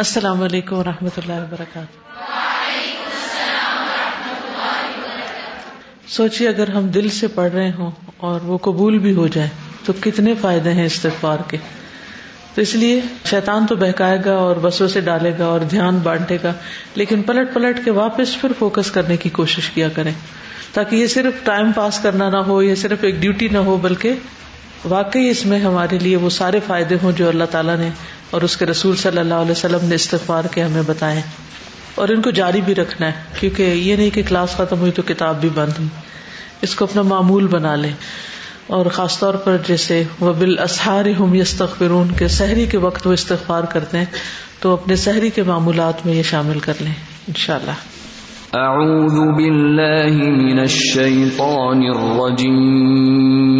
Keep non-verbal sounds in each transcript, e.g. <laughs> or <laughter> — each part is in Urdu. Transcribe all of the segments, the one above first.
السلام علیکم و رحمۃ اللہ وبرکاتہ۔ سوچیے اگر ہم دل سے پڑھ رہے ہوں اور وہ قبول بھی ہو جائے، تو کتنے فائدے ہیں استغفار کے؟ تو اس لیے شیطان تو بہکائے گا اور بسوں سے ڈالے گا اور دھیان بانٹے گا، لیکن پلٹ پلٹ کے واپس پھر فوکس کرنے کی کوشش کیا کریں۔ تاکہ یہ صرف ٹائم پاس کرنا نہ ہو، یہ صرف ایک ڈیوٹی نہ ہو، بلکہ واقعی اس میں ہمارے لیے وہ سارے فائدے ہوں جو اللہ تعالیٰ نے اور اس کے رسول صلی اللہ علیہ وسلم نے استغفار کے ہمیں بتائے اور ان کو جاری بھی رکھنا ہے، کیونکہ یہ نہیں کہ کلاس ختم ہوئی تو کتاب بھی بند ہوئی۔ اس کو اپنا معمول بنا لیں۔ اور خاص طور پر جیسے وہ بال اسہار ہم یستغفرون کے سحری کے وقت وہ استغفار کرتے ہیں، تو اپنے سحری کے معمولات میں یہ شامل کر لیں ان شاء اللہ اعوذ باللہ من الشیطان الرجیم۔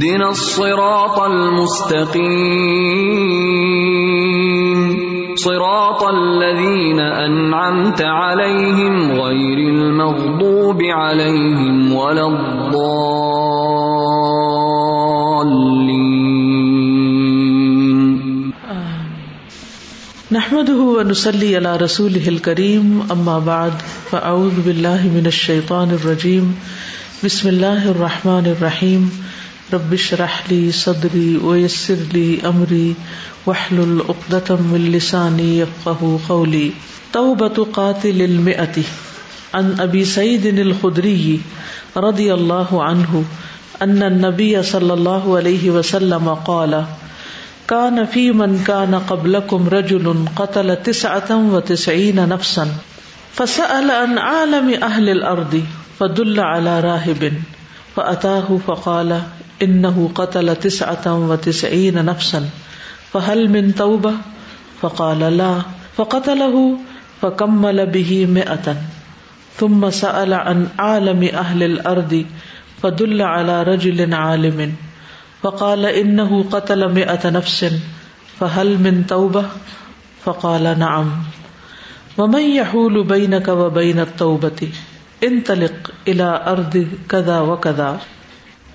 اهدنا الصراط المستقيم. صراط الذين أنعمت عليهم غير المغضوب عليهم ولا الضالين. نحمده ونصلي على رسوله الكريم، أما بعد، فأعوذ بالله من الشيطان الرجيم. بسم الله الرحمن الرحيم. ربش رحلی صدری ویسر لی امری وحل العقدم السانی یفقہ قولی توبت قاتل المئتی عن ابی سعید الخدری رضی اللہ عنہ ان النبی صلی اللہ علیہ وسلم قال، كان في من كان قبلكم رجل قتل تسعة وتسعين نفسا، فسأل عن عالم أهل الأرض، فدل على راهب، فأتاه فقال انه قتل تسعة وتسعين نفسا فهل من توبة فقال لا فقتله فكمل به مئة ثم سأل عن عالم أهل الأرض فدل على رجل عالم۔ فقال إنه قتل مئة نفس فهل من توبة فقال نعم۔ ومن يحول بينك وبين التوبة؟ انطلق إلى أرض كذا وكذا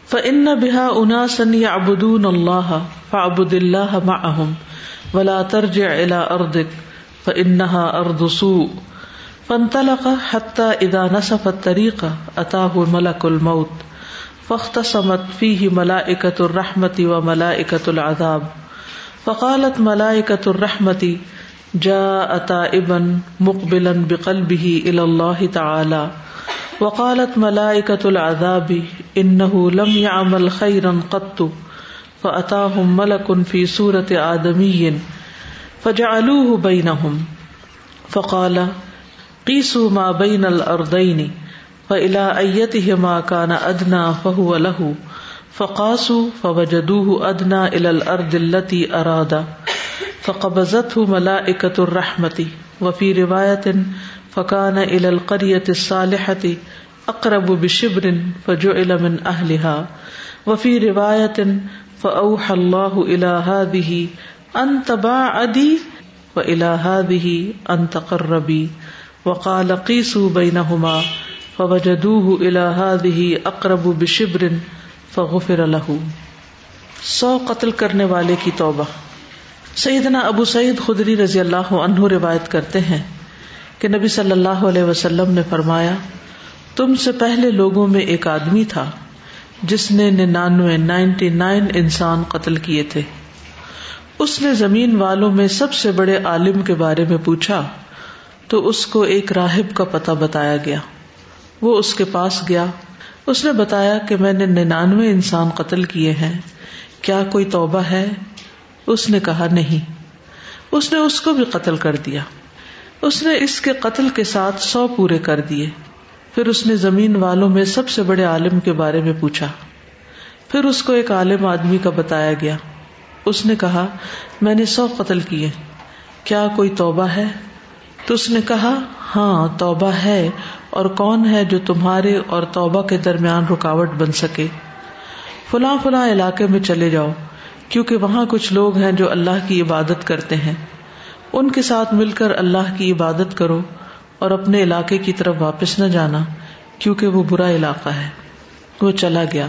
فن بحا انا سن اناسا يعبدون الله فاعبد الله معهم ولا ترجع الى ارضك فانها ارض سوء فانطلق حتى اذا نصف الطريق اتاه ملك الموت فاختصمت فيه ملائكة الرحمة وملائكة العذاب فقالت ملائكة الرحمة جاء تائبا مقبلا بقلبه الى الله تعالى وقالت ملائکۃ العذاب انه لم يعمل خيرا قط فاتاهم ملك في سورة آدمي فجعلوه بينهم فقال قيسوا ما بين الأرضين فإلى أيتهما كان أدنى فهو له فقاسوا فوجدوه أدنى إلى الأرض التي أراد فقبضته ملائكة الرحمة وفي رواية فکان ال القریت الصالحة اقرب بشبر فجعل من اهلها وفي رواية فأوحى الله إلى هذه أن تباعدي وإلى هذه أن تقربي. وقال قيسوا بينهما فوجدوه إلى هذه أقرب بشبر فغفر له. سو قتل کرنے والے کی توبہ. سیدنا ابو سعید خدری رضی اللہ عنہ روایت کرتے ہیں کہ نبی صلی اللہ علیہ وسلم نے فرمایا، تم سے پہلے لوگوں میں ایک آدمی تھا جس نے ننانوے نائنٹی نائن انسان قتل کیے تھے۔ اس نے زمین والوں میں سب سے بڑے عالم کے بارے میں پوچھا، تو اس کو ایک راہب کا پتہ بتایا گیا۔ وہ اس کے پاس گیا۔ اس نے بتایا کہ میں نے ننانوے انسان قتل کیے ہیں۔ کیا کوئی توبہ ہے؟ اس نے کہا نہیں۔ اس نے اس کو بھی قتل کر دیا۔ اس نے اس کے قتل کے ساتھ سو پورے کر دیے۔ پھر اس نے زمین والوں میں سب سے بڑے عالم کے بارے میں پوچھا۔ پھر اس کو ایک عالم آدمی کا بتایا گیا۔ اس نے کہا، میں نے سو قتل کیے۔ کیا کوئی توبہ ہے؟ تو اس نے کہا ہاں توبہ ہے۔ اور کون ہے جو تمہارے اور توبہ کے درمیان رکاوٹ بن سکے؟ فلاں فلاں علاقے میں چلے جاؤ۔ کیونکہ وہاں کچھ لوگ ہیں جو اللہ کی عبادت کرتے ہیں۔ ان کے ساتھ مل کر اللہ کی عبادت کرو اور اپنے علاقے کی طرف واپس نہ جانا، کیونکہ وہ برا علاقہ ہے۔ وہ چلا گیا۔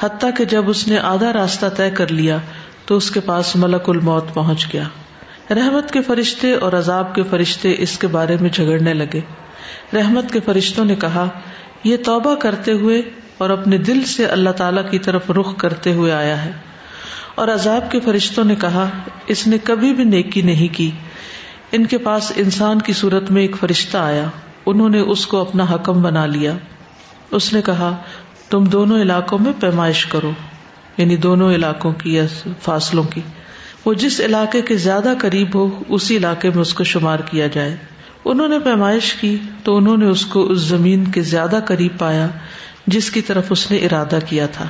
حتیٰ کہ جب اس نے آدھا راستہ طے کر لیا تو اس کے پاس ملک الموت پہنچ گیا۔ رحمت کے فرشتے اور عذاب کے فرشتے اس کے بارے میں جھگڑنے لگے۔ رحمت کے فرشتوں نے کہا، یہ توبہ کرتے ہوئے اور اپنے دل سے اللہ تعالی کی طرف رخ کرتے ہوئے آیا ہے۔ اور عذاب کے فرشتوں نے کہا، اس نے کبھی بھی نیکی نہیں کی۔ ان کے پاس انسان کی صورت میں ایک فرشتہ آیا۔ انہوں نے اس کو اپنا حکم بنا لیا۔ اس نے کہا، تم دونوں علاقوں میں پیمائش کرو۔ یعنی دونوں علاقوں کی یا فاصلوں کی۔ وہ جس علاقے کے زیادہ قریب ہو، اسی علاقے میں اس کو شمار کیا جائے۔ انہوں نے پیمائش کی تو انہوں نے اس کو اس زمین کے زیادہ قریب پایا، جس کی طرف اس نے ارادہ کیا تھا۔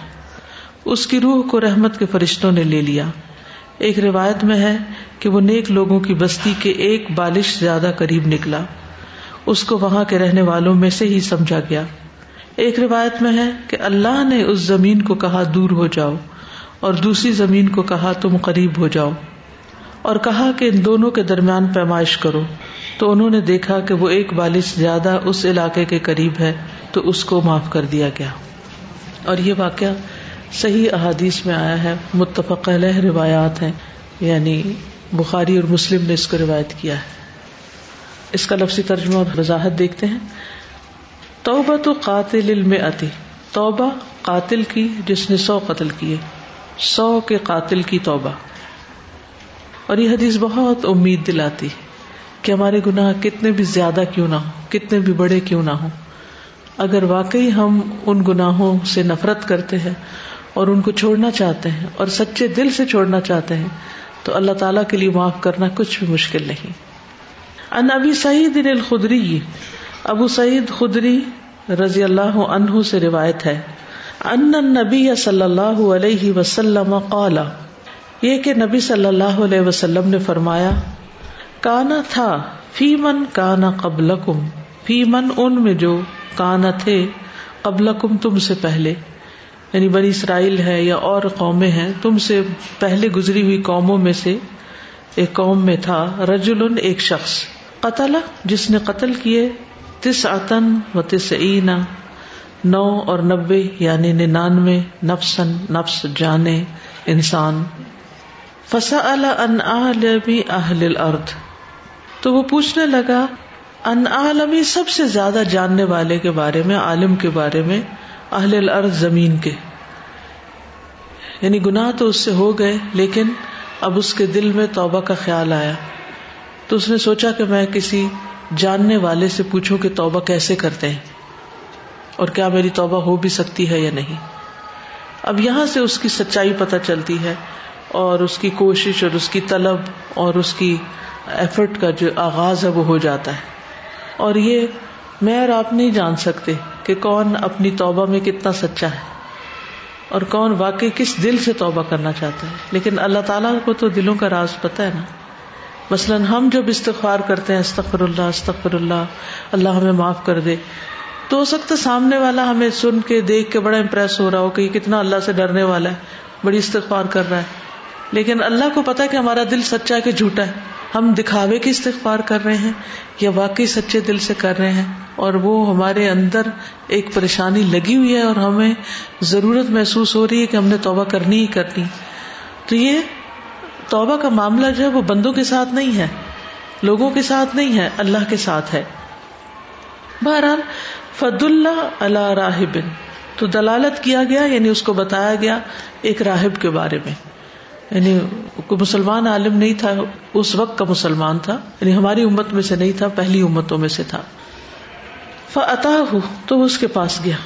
اس کی روح کو رحمت کے فرشتوں نے لے لیا۔ ایک روایت میں ہے کہ وہ نیک لوگوں کی بستی کے ایک بالش زیادہ قریب نکلا۔ اس کو وہاں کے رہنے والوں میں سے ہی سمجھا گیا۔ ایک روایت میں ہے کہ اللہ نے اس زمین کو کہا، دور ہو جاؤ، اور دوسری زمین کو کہا، تم قریب ہو جاؤ۔ اور کہا کہ ان دونوں کے درمیان پیمائش کرو۔ تو انہوں نے دیکھا کہ وہ ایک بالش زیادہ اس علاقے کے قریب ہے، تو اس کو معاف کر دیا گیا۔ اور یہ واقعہ صحیح احادیث میں آیا ہے، متفق علیہ روایات ہیں یعنی بخاری اور مسلم نے اس کو روایت کیا ہے۔ اس کا لفظی ترجمہ اور وضاحت دیکھتے ہیں۔ توبہ تو قاتل علم اتی توبہ قاتل کی جس نے سو قتل کیے، سو کے قاتل کی توبہ۔ اور یہ حدیث بہت امید دلاتی کہ ہمارے گناہ کتنے بھی زیادہ کیوں نہ ہو کتنے بھی بڑے کیوں نہ ہو اگر واقعی ہم ان گناہوں سے نفرت کرتے ہیں اور ان کو چھوڑنا چاہتے ہیں اور سچے دل سے چھوڑنا چاہتے ہیں، تو اللہ تعالیٰ کے لیے معاف کرنا کچھ بھی مشکل نہیں۔ ان ابی سعید الخدری، ابو سعید خدری رضی اللہ عنہ سے روایت ہے۔ ان نبی صلی اللہ علیہ وسلم قال، یہ کہ نبی صلی اللہ علیہ وسلم نے فرمایا کانا تھا فی من کانا قبل فی من ان میں جو کانا تھے قبل تم سے پہلے۔ یعنی بنی اسرائیل ہے یا اور قومیں ہیں، تم سے پہلے گزری ہوئی قوموں میں سے ایک قوم میں تھا رجل ایک شخص۔ قتل جس نے قتل کیے۔ تس عطن و تس نو اور نبے یعنی ننانوے نفسن نفس جانے انسان۔ فسا ان اہل الارض۔ تو وہ پوچھنے لگا ان عالمی سب سے زیادہ جاننے والے کے بارے میں، عالم کے بارے میں اہل الارض زمین کے۔ یعنی گناہ تو اس سے ہو گئے، لیکن اب اس کے دل میں توبہ کا خیال آیا۔ تو اس نے سوچا کہ میں کسی جاننے والے سے پوچھوں کہ توبہ کیسے کرتے ہیں، اور کیا میری توبہ ہو بھی سکتی ہے یا نہیں۔ اب یہاں سے اس کی سچائی پتہ چلتی ہے، اور اس کی کوشش اور اس کی طلب اور اس کی ایفرٹ کا جو آغاز ہے وہ ہو جاتا ہے۔ اور یہ میں اور آپ نہیں جان سکتے کہ کون اپنی توبہ میں کتنا سچا ہے اور کون واقعی کس دل سے توبہ کرنا چاہتا ہے۔ لیکن اللہ تعالیٰ کو تو دلوں کا راز پتا ہے نا۔ مثلاً ہم جب استغفار کرتے ہیں استغفر اللہ استغفر اللہ اللہ ہمیں معاف کر دے۔ تو ہو سکتا سامنے والا ہمیں سن کے، دیکھ کے بڑا امپریس ہو رہا ہو کہ یہ کتنا اللہ سے ڈرنے والا ہے، بڑی استغفار کر رہا ہے۔ لیکن اللہ کو پتا کہ ہمارا دل سچا ہے کہ جھوٹا ہے؟ ہم دکھاوے کی استغفار کر رہے ہیں یا واقعی سچے دل سے کر رہے ہیں؟ اور وہ ہمارے اندر ایک پریشانی لگی ہوئی ہے اور ہمیں ضرورت محسوس ہو رہی ہے کہ ہم نے توبہ کرنی ہی کرنی۔ تو یہ توبہ کا معاملہ جو ہے وہ بندوں کے ساتھ نہیں ہے، لوگوں کے ساتھ نہیں ہے، اللہ کے ساتھ ہے۔ بہرحال فد اللہ اللہ راہب تو دلالت کیا گیا یعنی اس کو بتایا گیا ایک راہب کے بارے میں۔ یعنی کوئی مسلمان عالم نہیں تھا، اس وقت کا مسلمان تھا یعنی ہماری امت میں سے نہیں تھا، پہلی امتوں میں سے تھا۔ فعطا ہو تو اس کے پاس گیا۔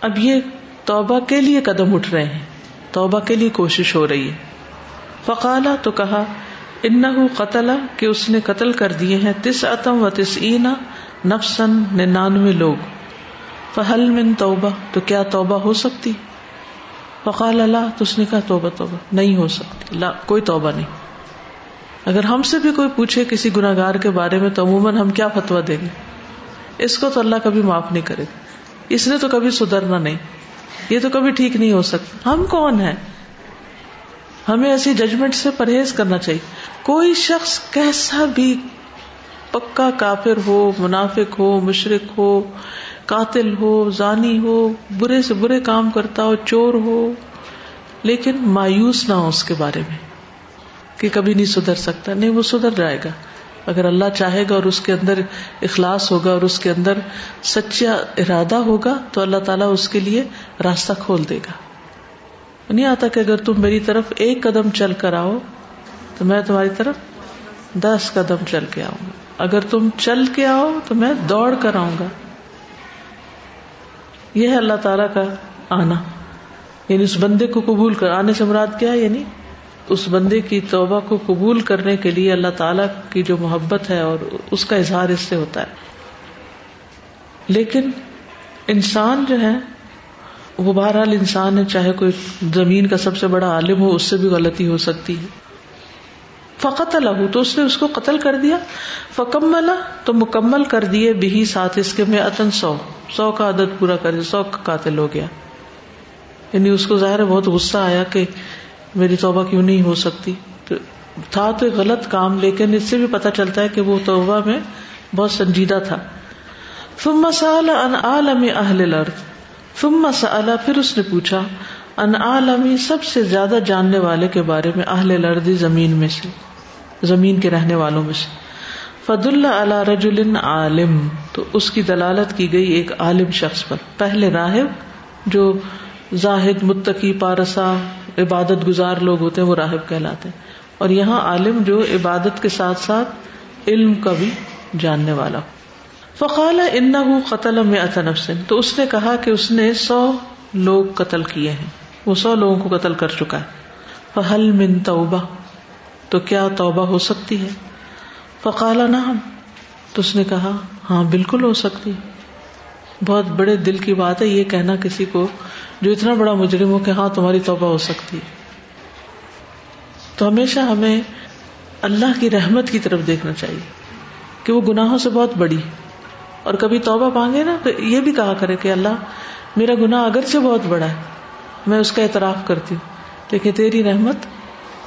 اب یہ توبہ کے لیے قدم اٹھ رہے ہیں، توبہ کے لیے کوشش ہو رہی ہے۔ فقالا تو کہا ان قتل، کہ اس نے قتل کر دیے ہیں۔ تس اتم و تس اینا نفسن ننانوے لوگ۔ فہل من توبہ، تو کیا توبہ ہو سکتی؟ فقال اللہ تو اس نے کہا توبہ توبہ، نہیں ہو سکتی۔ لا، کوئی توبہ نہیں۔ اگر ہم سے بھی کوئی پوچھے کسی گناگار کے بارے میں تو عموماً ہم کیا فتوا دیں گے؟ اس کو تو اللہ کبھی معاف نہیں کرے گا۔ اس نے تو کبھی سدھرنا نہیں۔ یہ تو کبھی ٹھیک نہیں ہو سکتا۔ ہم کون ہیں؟ ہمیں ایسی ججمنٹ سے پرہیز کرنا چاہیے۔ کوئی شخص کیسا بھی پکا کافر ہو، منافق ہو مشرق ہو قاتل ہو، زانی ہو، برے سے برے کام کرتا ہو، چور ہو، لیکن مایوس نہ ہو اس کے بارے میں، کہ کبھی نہیں سدھر سکتا۔ نہیں، وہ سدھر جائے گا۔ اگر اللہ چاہے گا اور اس کے اندر اخلاص ہوگا اور اس کے اندر سچا ارادہ ہوگا، تو اللہ تعالیٰ اس کے لیے راستہ کھول دے گا۔ نہیں آتا کہ اگر تم میری طرف ایک قدم چل کر آؤ، تو میں تمہاری طرف دس قدم چل کے آؤں گا۔ اگر تم چل کے آؤ، تو میں دوڑ کر آؤں گا۔ یہ ہے اللہ تعالی کا آنا۔ یعنی اس بندے کو قبول کر آنے سے مراد کیا ہے؟ یعنی اس بندے کی توبہ کو قبول کرنے کے لیے اللہ تعالی کی جو محبت ہے اور اس کا اظہار اس سے ہوتا ہے۔ لیکن انسان جو ہے، وہ بہرحال انسان ہے، چاہے کوئی زمین کا سب سے بڑا عالم ہو، اس سے بھی غلطی ہو سکتی ہے۔ فقط الح تو اس نے اس کو قتل کر دیا۔ فکملا تو مکمل کر دیے بھی ساتھ۔ اس کے میں اتن سو سو کا عدد پورا کر دیا، سو کا قاتل ہو گیا۔ یعنی اس کو ظاہر بہت غصہ آیا کہ میری توبہ کیوں نہیں ہو سکتی۔ تھا تو غلط کام، لیکن اس سے بھی پتا چلتا ہے کہ وہ توبہ میں بہت سنجیدہ تھا۔ ثم سأل ان عالم اہل الارض۔ ثم سأل، پھر اس نے پوچھا ان عالمی سب سے زیادہ جاننے والے کے بارے میں، اہل الارض زمین میں سے۔ زمین کے رہنے والوں میں سے۔ فد اللہ علی رجل عالم۔ تو اس کی دلالت کی گئی ایک عالم شخص پر۔ پہلے راہب، جو زاہد، متقی، پارسا، عبادت گزار لوگ ہوتے ہیں، وہ راہب کہلاتے ہیں۔ اور یہاں عالم جو عبادت کے ساتھ ساتھ علم کا بھی جاننے والا۔ فقال ان قتل میں اتنفسن تو اس نے کہا کہ اس نے سو لوگ قتل کیے ہیں۔ وہ سو لوگوں کو قتل کر چکا ہے۔ فہل من توبہ تو کیا توبہ ہو سکتی ہے؟ فقال نعم۔ تو اس نے کہا ہاں بالکل ہو سکتی۔ بہت بڑے دل کی بات ہے یہ کہنا کسی کو جو اتنا بڑا مجرم ہو کہ ہاں تمہاری توبہ ہو سکتی ہے۔ تو ہمیشہ ہمیں اللہ کی رحمت کی طرف دیکھنا چاہیے کہ وہ گناہوں سے بہت بڑی۔ اور کبھی توبہ مانگے نا تو یہ بھی کہا کرے کہ اللہ، میرا گناہ اگرچہ بہت بڑا ہے، میں اس کا اعتراف کرتی ہوں، لیکن تیری رحمت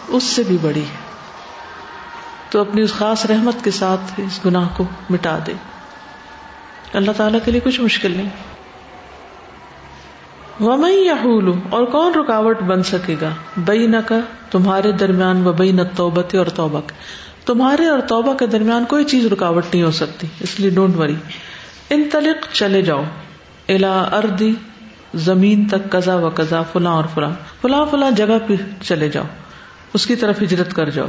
اس سے بھی بڑی ہے۔ تو اپنی اس خاص رحمت کے ساتھ اس گناہ کو مٹا دے۔ اللہ تعالی کے لیے کچھ مشکل نہیں۔ ومئی یا اور کون رکاوٹ بن سکے گا؟ بئی نہ کا تمہارے درمیان و بئی نہ توبت اور توبہ تمہارے اور توبہ کے درمیان کوئی چیز رکاوٹ نہیں ہو سکتی، اس لیے ڈونٹ وری ان تلق چلے جاؤ۔ الا اردی زمین تک کزا و کزا فلاں اور فلاں۔ فلاں فلاں جگہ پہ چلے جاؤ۔ اس کی طرف ہجرت کر جاؤ۔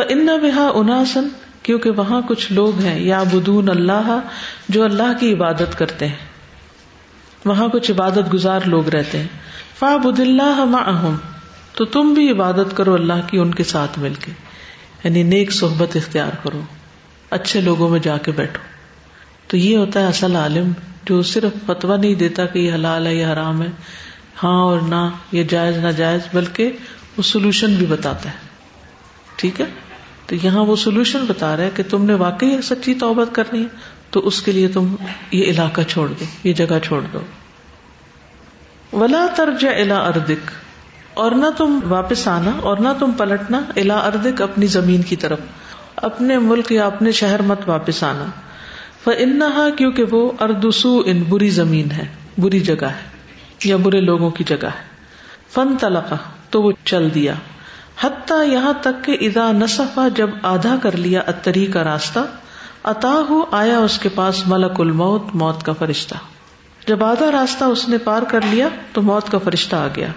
ان بحا اناسن کیونکہ وہاں کچھ لوگ ہیں یا بدون اللہ جو اللہ کی عبادت کرتے ہیں۔ وہاں کچھ عبادت گزار لوگ رہتے ہیں۔ فا بد اللہ تو تم بھی عبادت کرو اللہ کی، ان کے ساتھ مل کے۔ یعنی نیک صحبت اختیار کرو۔ اچھے لوگوں میں جا کے بیٹھو۔ تو یہ ہوتا ہے اصل عالم، جو صرف فتوا نہیں دیتا کہ یہ حلال ہے، یہ حرام ہے۔ ہاں اور نہ، یہ جائز نہ جائز بلکہ وہ سولوشن بھی بتاتا ہے۔ ٹھیک ہے؟ تو یہاں وہ سولوشن بتا رہا ہے کہ تم نے واقعی سچی توبت کرنی ہے، تو اس کے لیے تم یہ علاقہ چھوڑ دو، یہ جگہ چھوڑ دو۔ ولا ترجا الا اردک اور نہ تم واپس آنا اور نہ تم پلٹنا الا اردک اپنی زمین کی طرف۔ اپنے ملک یا اپنے شہر مت واپس آنا۔ انہا کیونکہ وہ اردسو ان بری زمین ہے، بری جگہ ہے، یا برے لوگوں کی جگہ ہے۔ فن تلقا تو وہ چل دیا۔ حتیٰ یہاں تک کہ ادا نصفا، جب آدھا کر لیا اتری کا راستہ اتا ہو آیا اس کے پاس ملک الموت، موت کا فرشتہ۔ جب آدھا راستہ اس نے پار کر لیا، تو موت کا فرشتہ آ گیا۔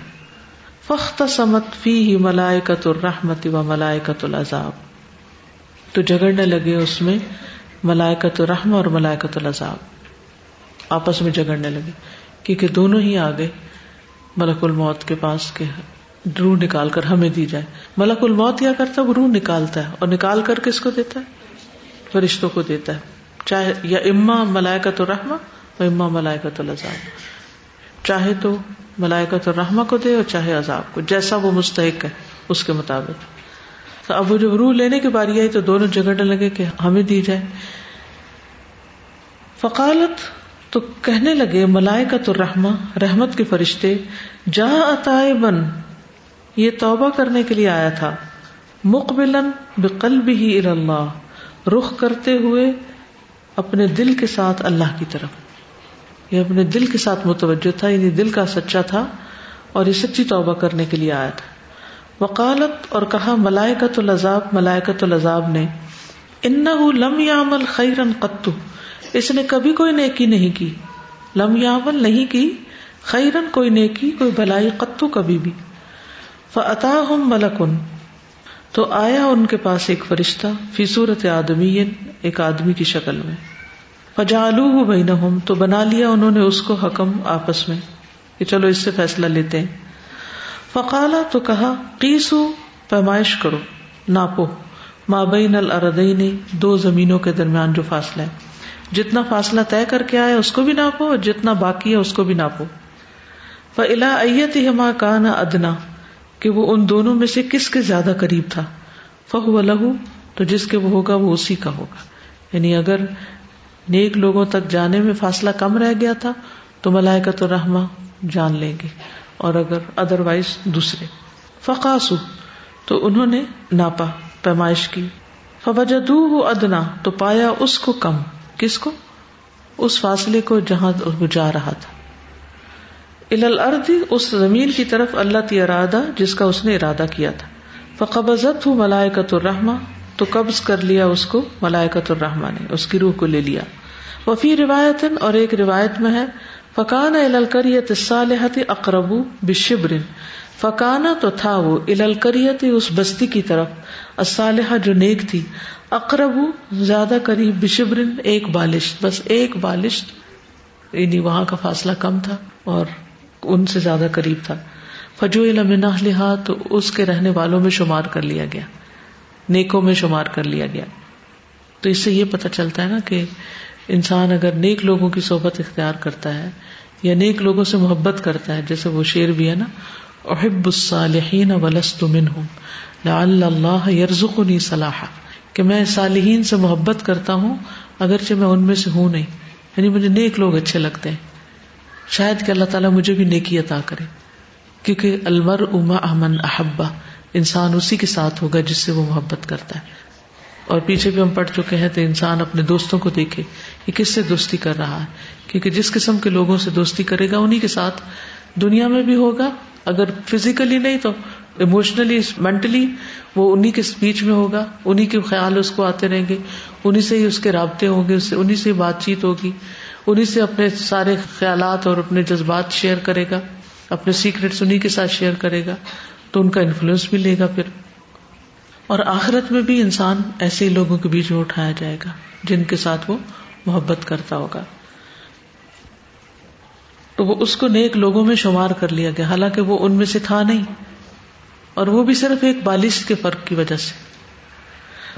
فخت سمت فی ہی ملائکت الرحمت و ملائکت العذاب۔ تو جگڑنے لگے اس میں ملائکت الرحم اور ملائکت العذاب۔ آپس میں جگڑنے لگے، کیونکہ دونوں ہی آ گئے ملک الموت کے پاس کے۔ روح نکال کر ہمیں دی جائے۔ ملک الموت کیا کرتا ہے؟ وہ روح نکالتا ہے۔ اور نکال کر کس کو دیتا ہے؟ فرشتوں کو دیتا ہے۔ چاہے یا اما ملائکت الرحمہ و اما ملائکت العذاب۔ چاہے تو ملائکت الرحمہ کو دے اور چاہے عذاب کو، جیسا وہ مستحق ہے، اس کے مطابق۔ تو اب وہ جب روح لینے کی باری آئی تو دونوں جگڑنے لگے کہ ہمیں دی جائے۔ فقالت، تو کہنے لگے ملائکت الرحمہ، رحمت کے فرشتے جا اتائے بن یہ توبہ کرنے کے لیے آیا تھا۔ مقبل بقلب ہی اللہ، رخ کرتے ہوئے اپنے دل کے ساتھ اللہ کی طرف۔ یہ اپنے دل کے ساتھ متوجہ تھا یعنی دل کا سچا تھا اور یہ سچی توبہ کرنے کے لیے آیا تھا۔ وکالت اور کہا ملائکت العذاب ملائکت العذاب نے ان لم یامل خیرن قطو اس نے کبھی کوئی نیکی نہیں کی۔ لم یامل نہیں کی خیرن کوئی نیکی، کوئی بلائی قطو کبھی بھی۔ فعطا ہم ملکن تو آیا ان کے پاس ایک فرشتہ فی صورت آدمی ایک آدمی کی شکل میں۔ فجالو بین تو بنا لیا انہوں نے اس کو حکم آپس میں کہ چلو اس سے فیصلہ لیتے ہیں۔ فقالا تو کہا قیسو پیمائش کرو، ناپو۔ مابین الردئی دو زمینوں کے درمیان جو فاصلہ ہے۔ جتنا فاصلہ طے کر کے آیا اس کو بھی ناپو، اور جتنا باقی ہے، اس کو بھی ناپو۔ فلا ایت ہما کا نہ ادنا کہ وہ ان دونوں میں سے کس کے زیادہ قریب تھا؟ فہ لہو، تو جس کے وہ ہوگا وہ اسی کا ہوگا۔ یعنی اگر نیک لوگوں تک جانے میں فاصلہ کم رہ گیا تھا، تو ملائکت الرحمہ جان لیں گے، اور اگر ادر وائز دوسرے۔ فقاسو، تو انہوں نے ناپا، پیمائش کی۔ فبجدو ادنا، تو پایا اس کو کم۔ کس کو؟ اس فاصلے کو جہاں وہ جا رہا تھا۔ الردی اس زمین کی طرف اللہ تی ارادہ، جس کا اس نے ارادہ کیا تھا۔ فقبضت ہوں ملائکت الرحمہ تو قبض کر لیا اس کو ملائکت الرحمہ نے، اس کی روح کو لے لیا۔ وفی روایت اور ایک روایت میں ہے فکان الکریت صالحت اقرب بشبرن فکانا تو تھا وہ الکریت اس بستی کی طرف، الصالحہ جو نیک تھی۔ اقرب زیادہ قریب بشبرن ایک بالش بس ایک بالش یعنی وہاں کا فاصلہ کم تھا، اور ان سے زیادہ قریب تھا۔ فجو علم لہا تو اس کے رہنے والوں میں شمار کر لیا گیا۔ نیکوں میں شمار کر لیا گیا۔ تو اس سے یہ پتہ چلتا ہے نا کہ انسان اگر نیک لوگوں کی صحبت اختیار کرتا ہے، یا نیک لوگوں سے محبت کرتا ہے، جیسے وہ شیر بھی ہے نا، احب الصالحین ولست منہم، لعل اللہ یرزقنی صلاح کہ میں صالحین سے محبت کرتا ہوں، اگرچہ میں ان میں سے ہوں نہیں۔ یعنی مجھے نیک لوگ اچھے لگتے ہیں۔ شاید کہ اللہ تعالیٰ مجھے بھی نیکی عطا کرے۔ کیونکہ المر اما امن احبا انسان اسی کے ساتھ ہوگا جس سے وہ محبت کرتا ہے۔ اور پیچھے بھی ہم پڑھ چکے ہیں تو انسان اپنے دوستوں کو دیکھے کہ کس سے دوستی کر رہا ہے۔ کیونکہ جس قسم کے لوگوں سے دوستی کرے گا انہیں کے ساتھ دنیا میں بھی ہوگا۔ اگر فزیکلی نہیں تو اموشنلی مینٹلی وہ انہیں کے اسپیچ میں ہوگا۔ انہیں کے خیال اس کو آتے رہیں گے۔ انہیں سے ہی اس کے رابطے ہوں گے انہیں سے بات چیت ہوگی۔ انہیں سے اپنے سارے خیالات اور اپنے جذبات شیئر کرے گا، اپنے سیکرٹ انہیں کے ساتھ شیئر کرے گا، تو ان کا انفلوئنس بھی لے گا پھر۔ اور آخرت میں بھی انسان ایسے لوگوں کے بیچ میں اٹھایا جائے گا، جن کے ساتھ وہ محبت کرتا ہوگا۔ تو وہ اس کو نیک لوگوں میں شمار کر لیا گیا، حالانکہ وہ ان میں سے تھا نہیں۔ اور وہ بھی صرف ایک بالش کے فرق کی وجہ سے۔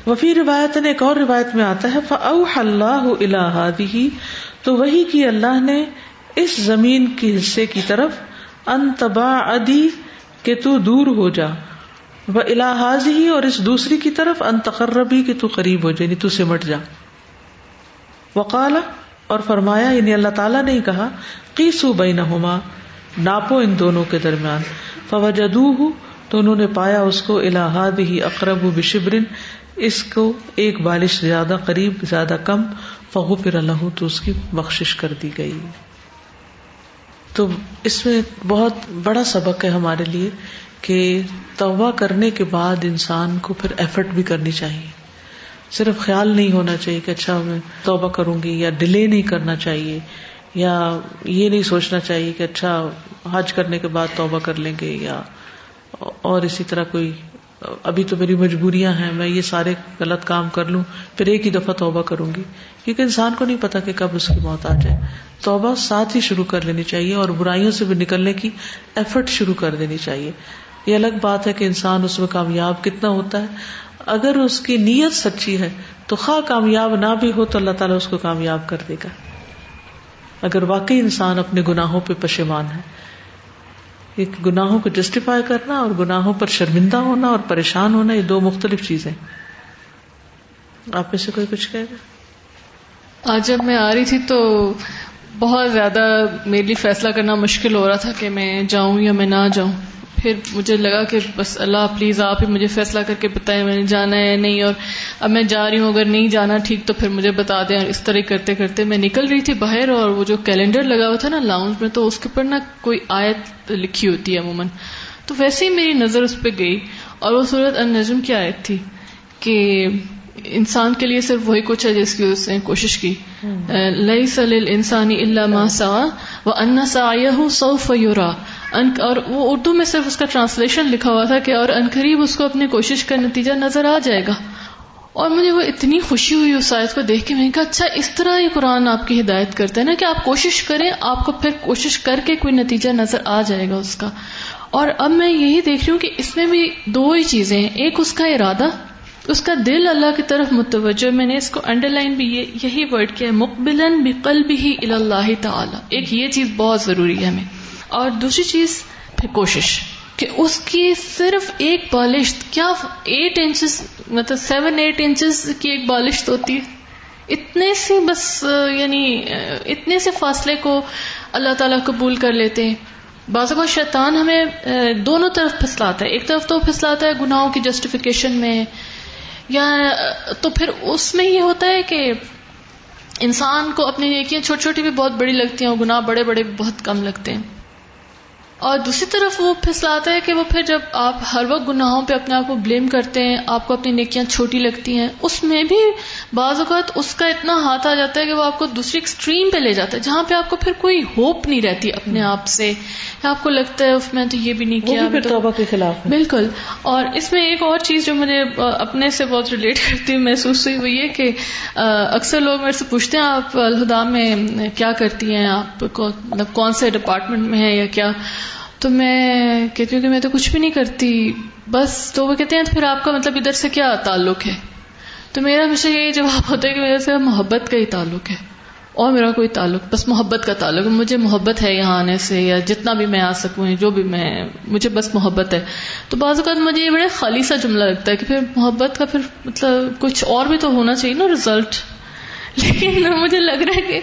وفی روایت نے ایک اور روایت میں آتا ہے اللہ اللہ تو وہی کی اللہ نے اس زمین کے حصے کی طرف انتبا ادی کہ تو دور ہو جا وہ الحاظ ہی اور اس دوسری کی طرف انتقربی کہ تو قریب ہو جائے یعنی تو سمٹ جا۔ وقال اور فرمایا یعنی اللہ تعالیٰ نے کہا، قیسو بینہما، ناپو ان دونوں کے درمیان۔ فوجدوہ، تو انہوں نے پایا اس کو الہاد ہی اقرب بشبرن اس کو ایک بالش زیادہ قریب، زیادہ کم فہو پھر اللہ تو اس کی بخشش کر دی گئی۔ تو اس میں بہت بڑا سبق ہے ہمارے لیے کہ توبہ کرنے کے بعد انسان کو پھر ایفرٹ بھی کرنی چاہیے۔ صرف خیال نہیں ہونا چاہیے کہ اچھا میں توبہ کروں گی یا ڈیلے نہیں کرنا چاہیے یا یہ نہیں سوچنا چاہیے کہ اچھا حج کرنے کے بعد توبہ کر لیں گے یا اور اسی طرح کوئی ابھی تو میری مجبوریاں ہیں، میں یہ سارے غلط کام کر لوں، پھر ایک ہی دفعہ توبہ کروں گی۔ کیونکہ انسان کو نہیں پتا کہ کب اس کی موت آ جائے۔ توبہ ساتھ ہی شروع کر لینی چاہیے اور برائیوں سے بھی نکلنے کی ایفرٹ شروع کر دینی چاہیے۔ یہ الگ بات ہے کہ انسان اس میں کامیاب کتنا ہوتا ہے۔ اگر اس کی نیت سچی ہے تو خواہ کامیاب نہ بھی ہو تو اللہ تعالیٰ اس کو کامیاب کر دے گا۔ اگر واقعی انسان اپنے گناہوں پہ پشیمان ہے ایک گناہوں کو جسٹیفائی کرنا اور گناہوں پر شرمندہ ہونا اور پریشان ہونا، یہ دو مختلف چیزیں آپ میں سے کوئی کچھ کہے گا؟ آج جب میں آ رہی تھی تو بہت زیادہ میرے لیے فیصلہ کرنا مشکل ہو رہا تھا کہ میں جاؤں یا میں نہ جاؤں۔ پھر مجھے لگا کہ بس اللہ پلیز آپ ہی مجھے فیصلہ کر کے بتائیں میں نے جانا ہے نہیں اور اب میں جا رہی ہوں اگر نہیں جانا ٹھیک تو پھر مجھے بتا دیں۔ اور اس طرح کرتے کرتے میں نکل رہی تھی باہر اور وہ جو کیلنڈر لگا ہوا تھا نا لاؤنج میں تو اس کے اوپر نا کوئی آیت لکھی ہوتی ہے عموماً۔ تو ویسے ہی میری نظر اس پہ گئی اور وہ صورت النجم کی آیت تھی کہ انسان کے لیے صرف وہی کچھ ہے جس کی اس نے کوشش کی۔ لئی سل انسانی اللہ سا وہ ان سا سو فیورا اور وہ اردو میں صرف اس کا ٹرانسلیشن لکھا ہوا تھا کہ اور انقریب اس کو اپنی کوشش کا نتیجہ نظر آ جائے گا۔ اور مجھے وہ اتنی خوشی ہوئی اس آیت کو دیکھ کے، میں نے کہا اچھا اس طرح یہ قرآن آپ کی ہدایت کرتا ہے نا کہ آپ کوشش کریں، آپ کو پھر کوشش کر کے کوئی نتیجہ نظر آ جائے گا اس کا۔ اور اب میں یہی دیکھ رہی ہوں کہ اس میں بھی دو ہی چیزیں ہیں۔ ایک اس کا ارادہ، اس کا دل اللہ کی طرف متوجہ۔ میں نے اس کو انڈر لائن بھی یہی ورڈ کیا مقبل بقل بھی ہی اللہ تعالی۔ ایک یہ چیز بہت ضروری ہے ہمیں۔ اور دوسری چیز پھر کوشش کہ اس کی صرف ایک بالش، کیا ایٹ انچز مطلب سیون ایٹ انچز کی ایک بالش ہوتی ہے؟ اتنے سے بس یعنی اتنے سے فاصلے کو اللہ تعالیٰ قبول کر لیتے ہیں۔ بعض اوقات شیطان ہمیں دونوں طرف پھسلاتا ہے۔ ایک طرف تو پھسلاتا ہے گناہوں کی جسٹیفیکیشن میں، یا، تو پھر اس میں یہ ہوتا ہے کہ انسان کو اپنی نیکیاں چھوٹی چھوٹی بھی بہت بڑی لگتی ہیں اور گناہ بڑے بڑے بہت کم لگتے ہیں۔ اور دوسری طرف وہ پھسلاتا ہے کہ وہ پھر جب آپ ہر وقت گناہوں پہ اپنے آپ کو بلیم کرتے ہیں آپ کو اپنی نیکیاں چھوٹی لگتی ہیں اس میں بھی بعض اوقات اس کا اتنا ہاتھ آ جاتا ہے کہ وہ آپ کو دوسری ایکسٹریم پہ لے جاتا ہے جہاں پہ آپ کو پھر کوئی ہوپ نہیں رہتی اپنے آپ سے۔ آپ کو لگتا ہے اس میں تو یہ بھی نہیں کیا توبہ کے خلاف بالکل۔ اور اس میں ایک اور چیز جو مجھے اپنے سے بہت ریلیٹ کرتی محسوس ہوئی وہ یہ کہ اکثر لوگ میرے سے پوچھتے ہیں آپ الہدا میں کیا کرتی ہیں؟ آپ مطلب کون سے ڈپارٹمنٹ میں ہیں یا کیا؟ تو میں کہتی ہوں کہ میں تو کچھ بھی نہیں کرتی، بس تو وہ کہتے ہیں پھر آپ کا مطلب ادھر سے کیا تعلق ہے؟ تو میرا ہمیشہ یہی جواب ہوتا ہے کہ میرے سے محبت کا ہی تعلق ہے، اور میرا کوئی تعلق، بس محبت کا تعلق ہے۔ مجھے محبت ہے یہاں آنے سے، یا جتنا بھی میں آ سکوں جو بھی میں، مجھے بس محبت ہے۔ تو بعض اوقات مجھے یہ بڑا خالی سا جملہ لگتا ہے کہ پھر محبت کا پھر مطلب کچھ اور بھی تو ہونا چاہیے نا ریزلٹ لیکن مجھے لگ رہا ہے کہ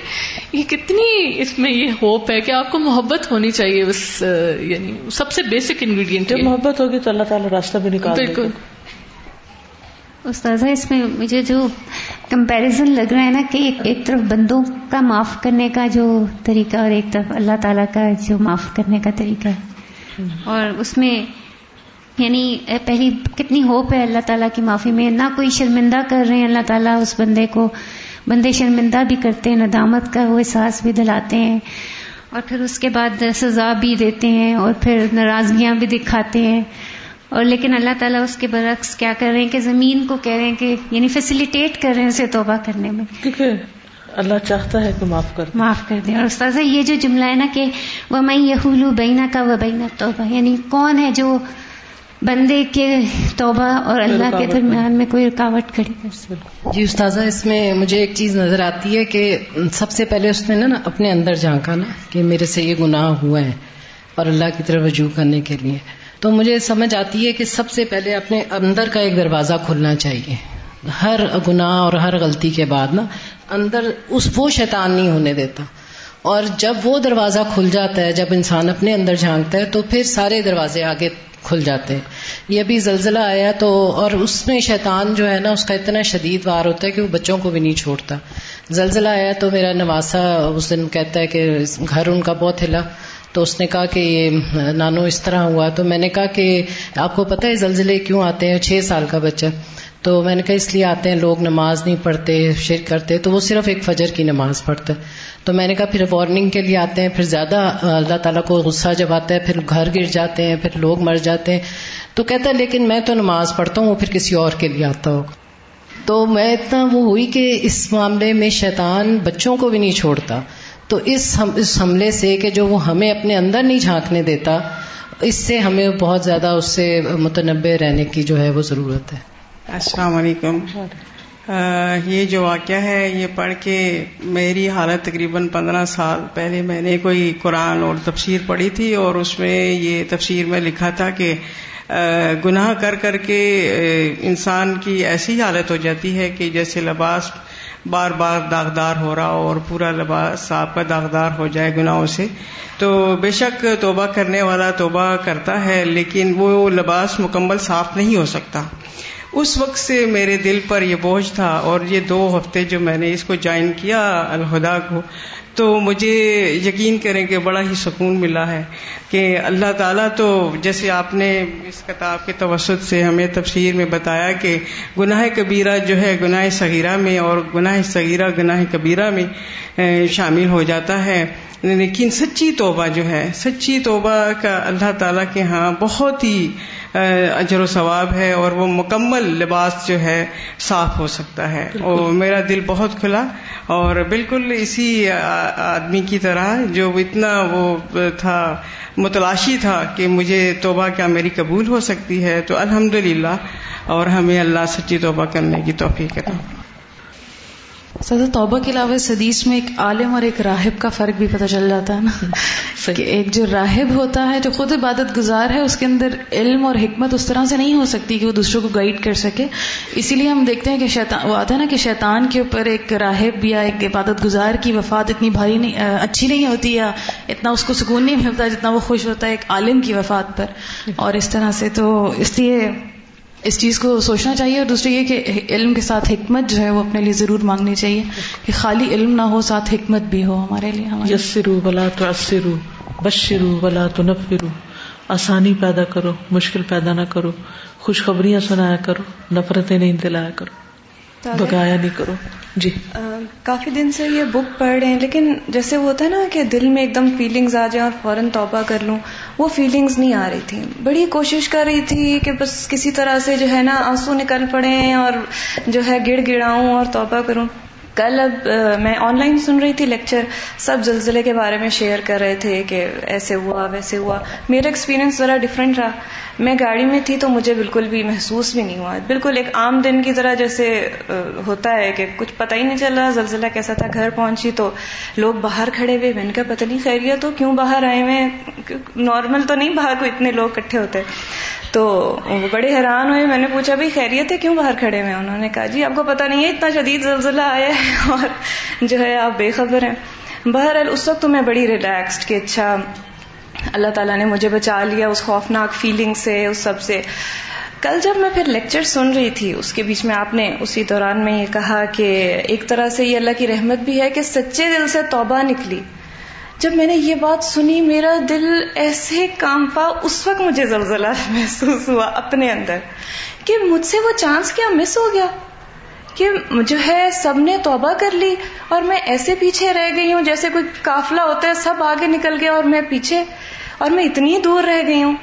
یہ کتنی اس میں یہ ہوپ ہے کہ آپ کو محبت ہونی چاہیے بس یعنی سب سے بیسک انگریڈینٹ جب محبت ہوگی تو اللہ تعالیٰ راستہ بھی نکال بالکل۔ استاذہ اس میں مجھے جو کمپیرزن لگ رہا ہے نا کہ ایک طرف بندوں کا معاف کرنے کا جو طریقہ اور ایک طرف اللہ تعالیٰ کا جو معاف کرنے کا طریقہ ہے۔ اور اس میں یعنی پہلی کتنی ہوپ ہے اللہ تعالیٰ کی معافی میں۔ نہ کوئی شرمندہ کر رہے ہیں اللہ تعالیٰ اس بندے کو۔ بندے شرمندہ بھی کرتے ہیں ندامت کا وہ احساس بھی دلاتے ہیں۔ اور پھر اس کے بعد سزا بھی دیتے ہیں اور پھر ناراضگیاں بھی دکھاتے ہیں۔ اور لیکن اللہ تعالیٰ اس کے برعکس کیا کر رہے ہیں کہ زمین کو کہہ رہے ہیں کہ یعنی فیسیلیٹیٹ کر رہے ہیں اسے توبہ کرنے میں۔ کیونکہ اللہ چاہتا ہے کہ معاف کر معاف کر دیں اور استاذہ یہ جو جملہ ہے نا کہ وہ میں یہ بینا کا وہ بینا توبہ یعنی کون ہے جو بندے کے توبہ اور اللہ کے درمیان میں کوئی رکاوٹ کھڑی کر جی استاذہ اس میں مجھے ایک چیز نظر آتی ہے کہ سب سے پہلے اس نے نا اپنے اندر جھانکا نا کہ میرے سے یہ گناہ ہوا ہے اور اللہ کی طرف رجوع کرنے کے لیے۔ تو مجھے سمجھ آتی ہے کہ سب سے پہلے اپنے اندر کا ایک دروازہ کھلنا چاہیے۔ ہر گناہ اور ہر غلطی کے بعد نا اندر اس وہ شیطان نہیں ہونے دیتا۔ اور جب وہ دروازہ کھل جاتا ہے، جب انسان اپنے اندر جھانکتا ہے، تو پھر سارے دروازے آگے کھل جاتے ہیں۔ یہ ابھی زلزلہ آیا تو، اور اس میں شیطان جو ہے نا، اس کا اتنا شدید وار ہوتا ہے کہ وہ بچوں کو بھی نہیں چھوڑتا۔ زلزلہ آیا تو میرا نواسا اس دن کہتا ہے کہ گھر ان کا بہت ہلا۔ تو اس نے کہا کہ یہ نانو اس طرح ہوا۔ تو میں نے کہا کہ آپ کو پتہ ہے زلزلے کیوں آتے ہیں؟ چھ سال کا بچہ۔ تو میں نے کہا اس لیے آتے ہیں، لوگ نماز نہیں پڑھتے شیر کرتے، تو وہ صرف ایک فجر کی نماز پڑھتا ہے تو میں نے کہا پھر وارننگ کے لیے آتے ہیں، پھر زیادہ اللہ تعالیٰ کو غصہ جب آتا ہے، پھر گھر گر جاتے ہیں، پھر لوگ مر جاتے ہیں۔ تو کہتا ہے، لیکن میں تو نماز پڑھتا ہوں، وہ پھر کسی اور کے لیے آتا ہوگا۔ تو میں اتنا وہ ہوئی کہ اس معاملے میں شیطان بچوں کو بھی نہیں چھوڑتا۔ تو اس حملے سے کہ جو وہ ہمیں اپنے اندر نہیں جھانکنے دیتا، اس سے ہمیں بہت زیادہ اس سے متنوع رہنے کی جو ہے وہ ضرورت ہے۔ السلام علیکم۔ یہ جو واقعہ ہے، یہ پڑھ کے میری حالت تقریباً پندرہ سال پہلے میں نے کوئی قرآن اور تفسیر پڑھی تھی اور اس میں یہ تفسیر میں لکھا تھا کہ گناہ کر کر کے انسان کی ایسی حالت ہو جاتی ہے کہ جیسے لباس بار بار داغدار ہو رہا اور پورا لباس آپ کا داغدار ہو جائے گناہوں سے۔ تو بے شک توبہ کرنے والا توبہ کرتا ہے، لیکن وہ لباس مکمل صاف نہیں ہو سکتا۔ اس وقت سے میرے دل پر یہ بوجھ تھا اور یہ دو ہفتے جو میں نے اس کو جوائن کیا الہدا کو، تو مجھے یقین کریں کہ بڑا ہی سکون ملا ہے کہ اللہ تعالیٰ تو جیسے آپ نے اس کتاب کے توسط سے ہمیں تفسیر میں بتایا کہ گناہ کبیرہ جو ہے گناہ صغیرہ میں اور گناہ صغیرہ گناہ کبیرہ میں شامل ہو جاتا ہے۔ لیکن سچی توبہ جو ہے سچی توبہ کا اللہ تعالیٰ کے ہاں بہت ہی اجر و ثواب ہے اور وہ مکمل لباس جو ہے صاف ہو سکتا ہے۔ اور میرا دل بہت کھلا اور بالکل اسی آدمی کی طرح جو اتنا وہ تھا متلاشی تھا کہ مجھے توبہ کیا میری قبول ہو سکتی ہے تو الحمد اور ہمیں اللہ سچی توبہ کرنے کی توفیق کرتا سزا توبہ کے علاوہ اس حدیث میں ایک عالم اور ایک راہب کا فرق بھی پتہ چل جاتا ہے نا؟ <laughs> کہ ایک جو راہب ہوتا ہے جو خود عبادت گزار ہے اس کے اندر علم اور حکمت اس طرح سے نہیں ہو سکتی کہ وہ دوسروں کو گائیڈ کر سکے۔ اسی لیے ہم دیکھتے ہیں کہ شیطان وہ آتا ہے نا کہ شیطان کے اوپر ایک راہب یا ایک عبادت گزار کی وفات اتنی بھاری نہیں اچھی نہیں ہوتی یا اتنا اس کو سکون نہیں ملتا جتنا وہ خوش ہوتا ہے ایک عالم کی وفات پر۔ اور اس طرح سے تو اس لیے اس چیز کو سوچنا چاہیے اور دوسری یہ کہ علم کے ساتھ حکمت جو ہے وہ اپنے لیے ضرور مانگنی چاہیے کہ خالی علم نہ ہو ساتھ حکمت بھی ہو ہمارے لیے یسرو ولا تو اسرو بشرو ولا تو نفرو آسانی پیدا کرو مشکل پیدا نہ کرو۔ خوشخبریاں سنایا کرو نفرتیں نہیں دلایا کرو۔ بگایا نہیں کرو۔ جی۔ کافی دن سے یہ بک پڑھ رہے ہیں لیکن جیسے وہ ہوتا ہے نا کہ دل میں ایک دم فیلنگز آ جائیں اور فوراً توبہ کر لوں۔ وہ فیلنگز نہیں آ رہی تھی۔ بڑی کوشش کر رہی تھی کہ بس کسی طرح سے جو ہے نا آنسو نکل پڑے اور جو ہے گڑ گڑاؤں اور توبہ کروں۔ کل اب میں آن لائن سن رہی تھی لیکچر، سب زلزلے کے بارے میں شیئر کر رہے تھے کہ ایسے ہوا، ویسے ہوا۔ میرا ایکسپیرینس ذرا ڈفرینٹ رہا۔ میں گاڑی میں تھی تو مجھے بالکل بھی محسوس بھی نہیں ہوا۔ بالکل ایک عام دن کی طرح جیسے ہوتا ہے کہ کچھ پتہ ہی نہیں چل رہا، زلزلہ کیسا تھا، گھر پہنچی تو لوگ باہر کھڑے ہوئے۔ میں نے کہا، پتہ نہیں خیریت تو کیوں باہر آئے ہوئے؟ نارمل تو نہیں باہر کو اتنے لوگ کٹھے ہوتے۔ تو وہ بڑے حیران ہوئے، میں نے پوچھا، بھائی، خیریت ہے؟ کیوں باہر کھڑے ہوئے انہوں نے کہا جی آپ کو پتا نہیں ہے، اتنا شدید زلزلہ آیا ہے <laughs> اور جو ہے آپ بے خبر ہیں۔ بہرحال، اس وقت تو میں بڑی ریلیکسڈ کہ اچھا اللہ تعالیٰ نے مجھے بچا لیا اس خوفناک فیلنگ سے، اس سب سے۔ کل جب میں پھر لیکچر سن رہی تھی، اس کے بیچ میں آپ نے اسی دوران میں یہ کہا کہ ایک طرح سے یہ اللہ کی رحمت بھی ہے کہ سچے دل سے توبہ نکلی۔ جب میں نے یہ بات سنی، میرا دل ایسے کانپا اس وقت مجھے زلزلہ محسوس ہوا اپنے اندر کہ مجھ سے وہ چانس کیا مس ہو گیا کہ جو ہے سب نے توبہ کر لی اور میں ایسے پیچھے رہ گئی ہوں جیسے کوئی کافلا ہوتا ہے، سب آگے نکل گیا اور میں پیچھے اور میں اتنی دور رہ گئی ہوں۔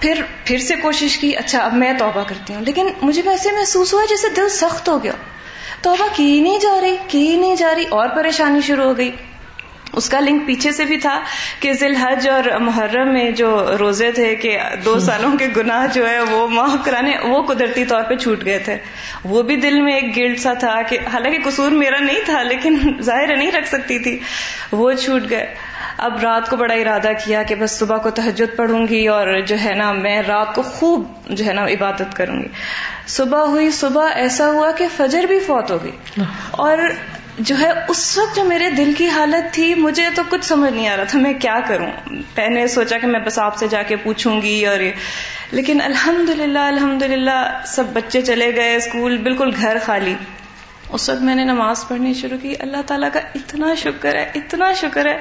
پھر پھر سے کوشش کی اچھا اب میں توبہ کرتی ہوں۔ لیکن مجھے ویسے محسوس ہوا جیسے دل سخت ہو گیا۔ توبہ کی نہیں جا رہی، کی نہیں جا رہی، اور پریشانی شروع ہو گئی۔ اس کا لنک پیچھے سے بھی تھا کہ ذیل حج اور محرم میں جو روزے تھے کہ دو سالوں کے گناہ جو ہے وہ معاف کرانے وہ قدرتی طور پہ چھوٹ گئے تھے۔ وہ بھی دل میں ایک گلٹ سا تھا کہ حالانکہ قصور میرا نہیں تھا لیکن <laughs> ظاہر نہیں رکھ سکتی تھی۔ وہ چھوٹ گئے۔ اب رات کو بڑا ارادہ کیا کہ بس صبح کو تہجد پڑھوں گی اور جو ہے نا میں رات کو خوب جو ہے نا عبادت کروں گی۔ صبح ہوئی صبح ایسا ہوا کہ فجر بھی فوت ہو گئی۔ اور جو ہے اس وقت جو میرے دل کی حالت تھی، مجھے تو کچھ سمجھ نہیں آ رہا تھا میں کیا کروں۔ پہلے سوچا کہ میں بس آپ سے جا کے پوچھوں گی اور لیکن الحمد للہ الحمد للہ سب بچے چلے گئے، اسکول بالکل گھر خالی۔ اس وقت میں نے نماز پڑھنی شروع کی۔ اللہ تعالیٰ کا اتنا شکر ہے اتنا شکر ہے۔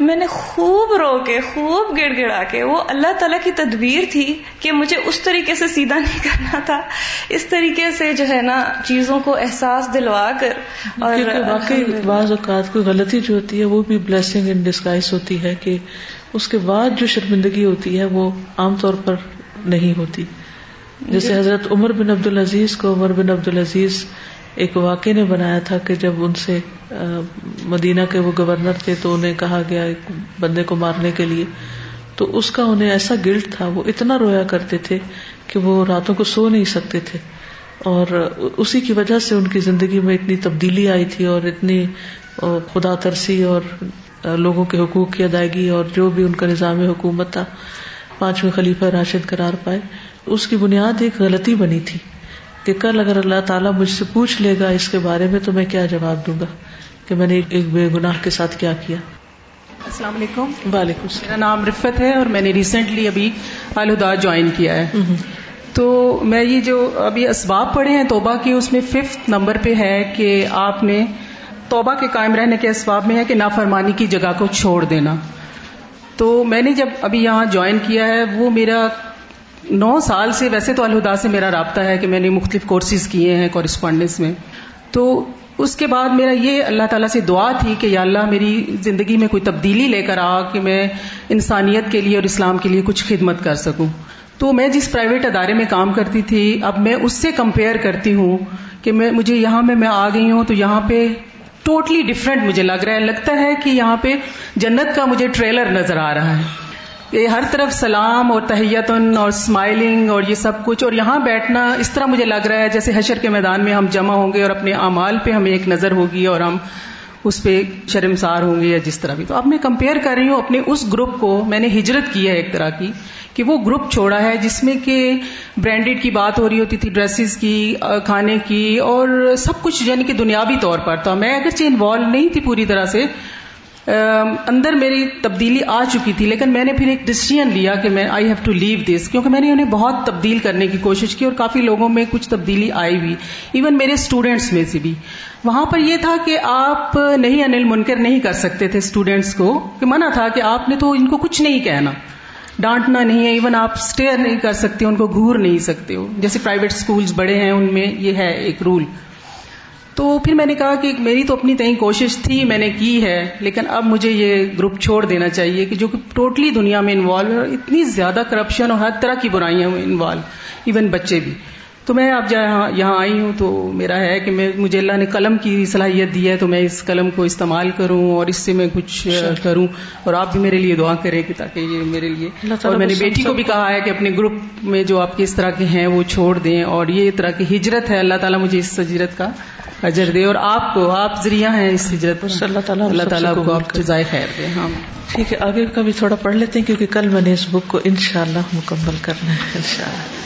میں نے خوب رو کے خوب گڑ گڑا کے وہ اللہ تعالیٰ کی تدبیر تھی کہ مجھے اس طریقے سے سیدھا <laughs> نہیں کرنا تھا۔ اس طریقے سے جو ہے نا چیزوں کو احساس دلوا کر اور واقعی بعض اوقات کوئی غلطی جو ہوتی ہے وہ بھی بلیسنگ ان ڈسکائز ہوتی ہے کہ اس کے بعد جو شرمندگی ہوتی ہے وہ عام طور پر نہیں ہوتی۔ جیسے جی۔ حضرت عمر بن عبد العزیز کو عمر بن عبد العزیز ایک واقع نے بنایا تھا کہ جب ان سے مدینہ کے وہ گورنر تھے تو انہیں کہا گیا ایک بندے کو مارنے کے لیے۔ تو اس کا انہیں ایسا گلٹ تھا، وہ اتنا رویا کرتے تھے کہ وہ راتوں کو سو نہیں سکتے تھے۔ اور اسی کی وجہ سے ان کی زندگی میں اتنی تبدیلی آئی تھی اور اتنی خدا ترسی اور لوگوں کے حقوق کی ادائیگی اور جو بھی ان کا نظام حکومت تھا، پانچویں خلیفہ راشد قرار پائے۔ اس کی بنیاد ایک غلطی بنی تھی۔ کہ کل اگر اللہ تعالیٰ مجھ سے پوچھ لے گا اس کے بارے میں تو میں کیا جواب دوں گا کہ میں نے ایک بے گناہ کے ساتھ کیا کیا؟ السلام علیکم۔ وعلیکم میرا نام رفت ہے اور میں نے ریسنٹلی ابھی الہدا جوائن کیا ہے۔ تو میں یہ جو ابھی اسباب پڑھے ہیں توبہ کے اس میں ففتھ نمبر پہ ہے کہ آپ نے توبہ کے قائم رہنے کے اسباب میں ہے کہ نافرمانی کی جگہ کو چھوڑ دینا۔ تو میں نے جب ابھی یہاں جوائن کیا ہے وہ میرا نو سال سے ویسے تو الہدا سے میرا رابطہ ہے کہ میں نے مختلف کورسز کیے ہیں کورسپونڈنس میں۔ تو اس کے بعد میرا یہ اللہ تعالیٰ سے دعا تھی کہ یا اللہ میری زندگی میں کوئی تبدیلی لے کر آ کہ میں انسانیت کے لیے اور اسلام کے لیے کچھ خدمت کر سکوں۔ تو میں جس پرائیویٹ ادارے میں کام کرتی تھی، اب میں اس سے کمپیئر کرتی ہوں کہ میں، مجھے یہاں میں میں آ گئی ہوں تو یہاں پہ ٹوٹلی ڈفرینٹ مجھے لگ رہا ہے۔ لگتا ہے کہ یہاں پہ جنت کا مجھے ٹریلر نظر آ رہا ہے۔ یہ ہر طرف سلام اور تحیتن اور اسمائلنگ اور یہ سب کچھ اور یہاں بیٹھنا اس طرح مجھے لگ رہا ہے جیسے حشر کے میدان میں ہم جمع ہوں گے اور اپنے اعمال پہ ہمیں ایک نظر ہوگی اور ہم اس پہ شرمسار ہوں گے یا جس طرح بھی۔ تو اب میں کمپیئر کر رہی ہوں اپنے اس گروپ کو، میں نے ہجرت کی ہے ایک طرح کی، کہ وہ گروپ چھوڑا ہے جس میں کہ برانڈیڈ کی بات ہو رہی ہوتی تھی ڈریسز کی کھانے کی اور سب کچھ یعنی کہ دنیاوی طور پر۔ تو میں اگرچہ انوالو نہیں تھی پوری طرح سے اندر میری تبدیلی آ چکی تھی، لیکن میں نے پھر ایک ڈسیزن لیا کہ میں آئی ہیو ٹو لیو دس کیونکہ میں نے انہیں بہت تبدیل کرنے کی کوشش کی اور کافی لوگوں میں کچھ تبدیلی آئی بھی ایون میرے اسٹوڈینٹس میں سے بھی۔ وہاں پر یہ تھا کہ آپ نہیں، انل منکر نہیں کر سکتے تھے اسٹوڈینٹس کو، کہ منع تھا کہ آپ نے تو ان کو کچھ نہیں کہنا۔ ڈانٹنا نہیں ہے ایون آپ اسٹیئر نہیں کر سکتے، ان کو گور نہیں سکتے ہو۔ جیسے پرائیویٹ اسکولس بڑے ہیں، ان میں یہ ہے ایک رول تو پھر میں نے کہا کہ میری تو اپنی تئیں کوشش تھی، میں نے کی ہے، لیکن اب مجھے یہ گروپ چھوڑ دینا چاہیے کہ جو کہ ٹوٹلی دنیا میں انوالو ہے اتنی زیادہ کرپشن اور ہر طرح کی برائیاں انوالو ایون بچے بھی۔ تو میں اب یہاں آئی ہوں تو میرا ہے کہ میں مجھے اللہ نے قلم کی صلاحیت دی ہے تو میں اس قلم کو استعمال کروں اور اس سے میں کچھ کروں اور آپ بھی میرے لیے دعا کریں کہ تاکہ یہ میرے لیے اور میں نے بیٹی کو بھی کہا ہے کہ اپنے گروپ میں جو آپ کے اس طرح کے ہیں وہ چھوڑ دیں اور یہ طرح کی ہجرت ہے اللہ تعالیٰ مجھے اس ہجرت کا اجر دے اور آپ کو آپ ذریعہ ہیں اس ہجرت پر۔ اللہ تعالیٰ اللہ تعالیٰ کو آپ جزائے خیر دے۔ ہاں۔ ٹھیک ہے آگے کا بھی تھوڑا پڑھ لیتے ہیں کیونکہ کل میں نے اس بک کو انشاءاللہ مکمل کرنا ہے انشاءاللہ۔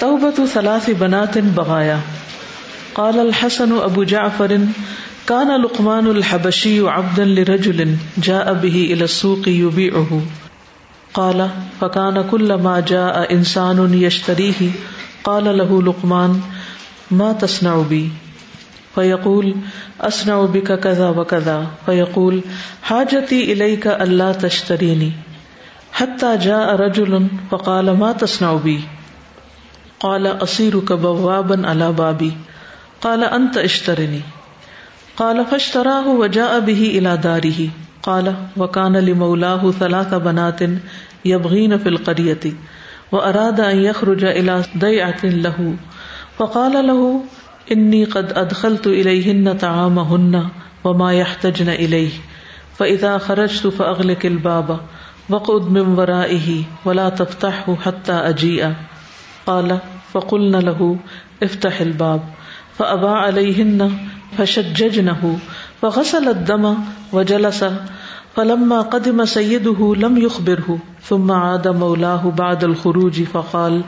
توبت ثلاث بنات بغایا۔ قال الحسن ابو جعفر كان لقمان الحبشي عبدا لرجل جاء به الى السوق يبيعه قال فكان كلما جاء انسان يشتريه قال له لقمان، ما تصنع بي فيقول اصنع بك كذا وكذا فيقول حاجتي اليك الا تشتريني حتى جاء رجل فقال، ما تصنع بي قال اصيرك بوابا على بابي قال انت اشترني قال فاشتراه وجاء به الى داره، قال وكان لمولاه ثلاث بنات يبغين في القرية وأراد أن يخرج إلى ضيعة له، فقال له انی قد ادخلت الیہن طعامہن وما يحتجن الیہ فاذا خرجت فاغلق الباب وقعد من ورائه ولا تفتحه حتى اجيء قال، فقلنا له، افتح الباب. فابى عليهن فشججنه، فغسل الدم وجلس. فلما قدم سيده لم يخبره، ثم عاد مولاه بعد الخروج فقال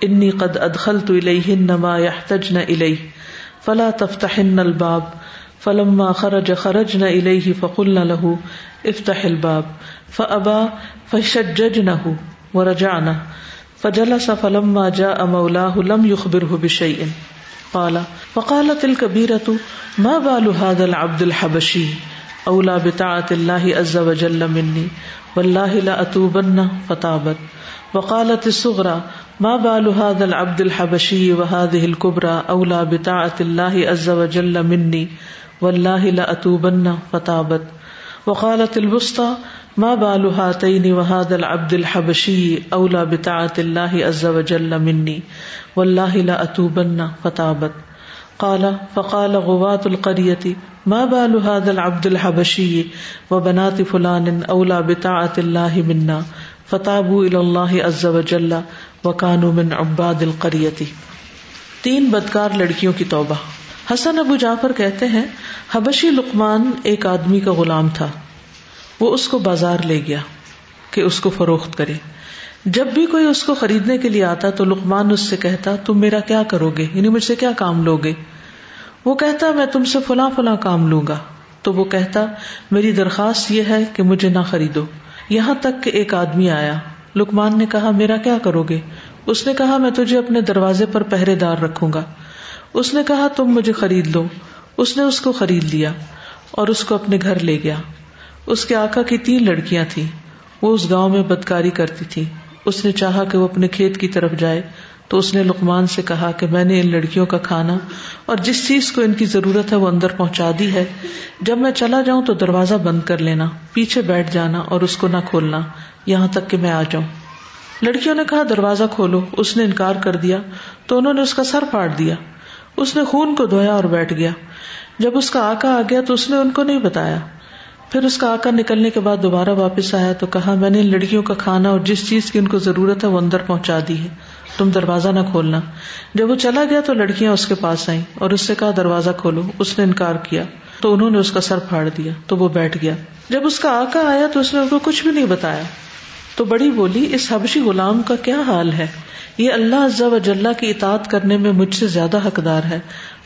انی قد ادخلت الیہن ما يحتجن الیہ فلا تفتحن الباب. فلما خرج، خرجنا الیہ فقلنا له، افتح الباب. فابا فشججنه ورجعنا. فجلس فلما جاء مولاه لم يخبره بشيء. قال، فقالت الكبيرة، ما بال هذا العبد الحبشي؟ أولى بطاعة الله عز وجل مني. والله لا أتوبن. فتابت وقالت الصغرى، ما بال هذا العبد الحبشي وهذه الكبرى أولى بطاعة الله عز وجل مني؟ والله لأتوبن فتابت وقالت الوسطى ما بال هاتين وهذا العبد الحبشي أولى بطاعة الله عز وجل مني. والله لأتوبن فتابت. قال، فقال غواة القرية، ما بال هذا العبد الحبشي وبنات فلان أولى بطاعة الله منا. فتابوا الى الله عز وجل وكانوا من عباد القريه تین بدکار لڑکیوں کی توبہ. حسن ابو جعفر کہتے ہیں، حبشی لقمان ایک آدمی کا غلام تھا۔ وہ اس کو بازار لے گیا کہ اس کو فروخت کرے۔ جب بھی کوئی اس کو خریدنے کے لیے آتا تو لقمان اس سے کہتا، تم میرا کیا کرو گے؟ یعنی مجھ سے کیا کام لو گے؟ وہ کہتا، میں تم سے فلاں فلاں کام لوں گا۔ تو وہ کہتا، میری درخواست یہ ہے کہ مجھے نہ خریدو۔ یہاں تک کہ ایک آدمی آیا۔ لکمان نے کہا، میرا کیا کرو گے؟ اس نے کہا، میں تجھے اپنے دروازے پر پہرے دار رکھوں گا۔ اس نے کہا، تم مجھے خرید لو۔ اس نے اس کو خرید لیا اور اس کو اپنے گھر لے گیا۔ اس کے آقا کی تین لڑکیاں تھیں۔ وہ اس گاؤں میں بدکاری کرتی تھی اس نے چاہا کہ وہ اپنے کھیت کی طرف جائے۔ تو اس نے لکمان سے کہا کہ میں نے ان لڑکیوں کا کھانا اور جس چیز کو ان کی ضرورت ہے وہ اندر پہنچا دی ہے۔ جب میں چلا جاؤں تو دروازہ بند کر لینا، پیچھے بیٹھ جانا اور اس کو نہ کھولنا۔ یہاں تک کہ میں آ جاؤں۔ لڑکیوں نے کہا، دروازہ کھولو۔ اس نے انکار کر دیا۔ تو انہوں نے اس کا سر پاٹ دیا۔ اس نے خون کو دھویا اور بیٹھ گیا۔ جب اس کا آکا آ گیا تو اس نے ان کو نہیں بتایا۔ پھر اس کا آکا نکلنے کے بعد دوبارہ واپس آیا تو کہا، میں نے ان لڑکیوں کا کھانا اور جس چیز کی ان کو ضرورت ہے وہ اندر پہنچا دی ہے۔ تم دروازہ نہ کھولنا۔ جب وہ چلا گیا تو لڑکیاں اس کے پاس آئیں اور اس سے کہا، دروازہ کھولو۔ اس نے انکار کیا۔ تو انہوں نے اس کا سر پھاڑ دیا۔ تو وہ بیٹھ گیا۔ جب اس کا آکا آیا تو اس نے ان کو کچھ بھی نہیں بتایا۔ تو بڑی بولی، اس حبشی غلام کا کیا حال ہے؟ یہ اللہ عزا و جلہ کی اطاعت کرنے میں مجھ سے زیادہ حقدار ہے۔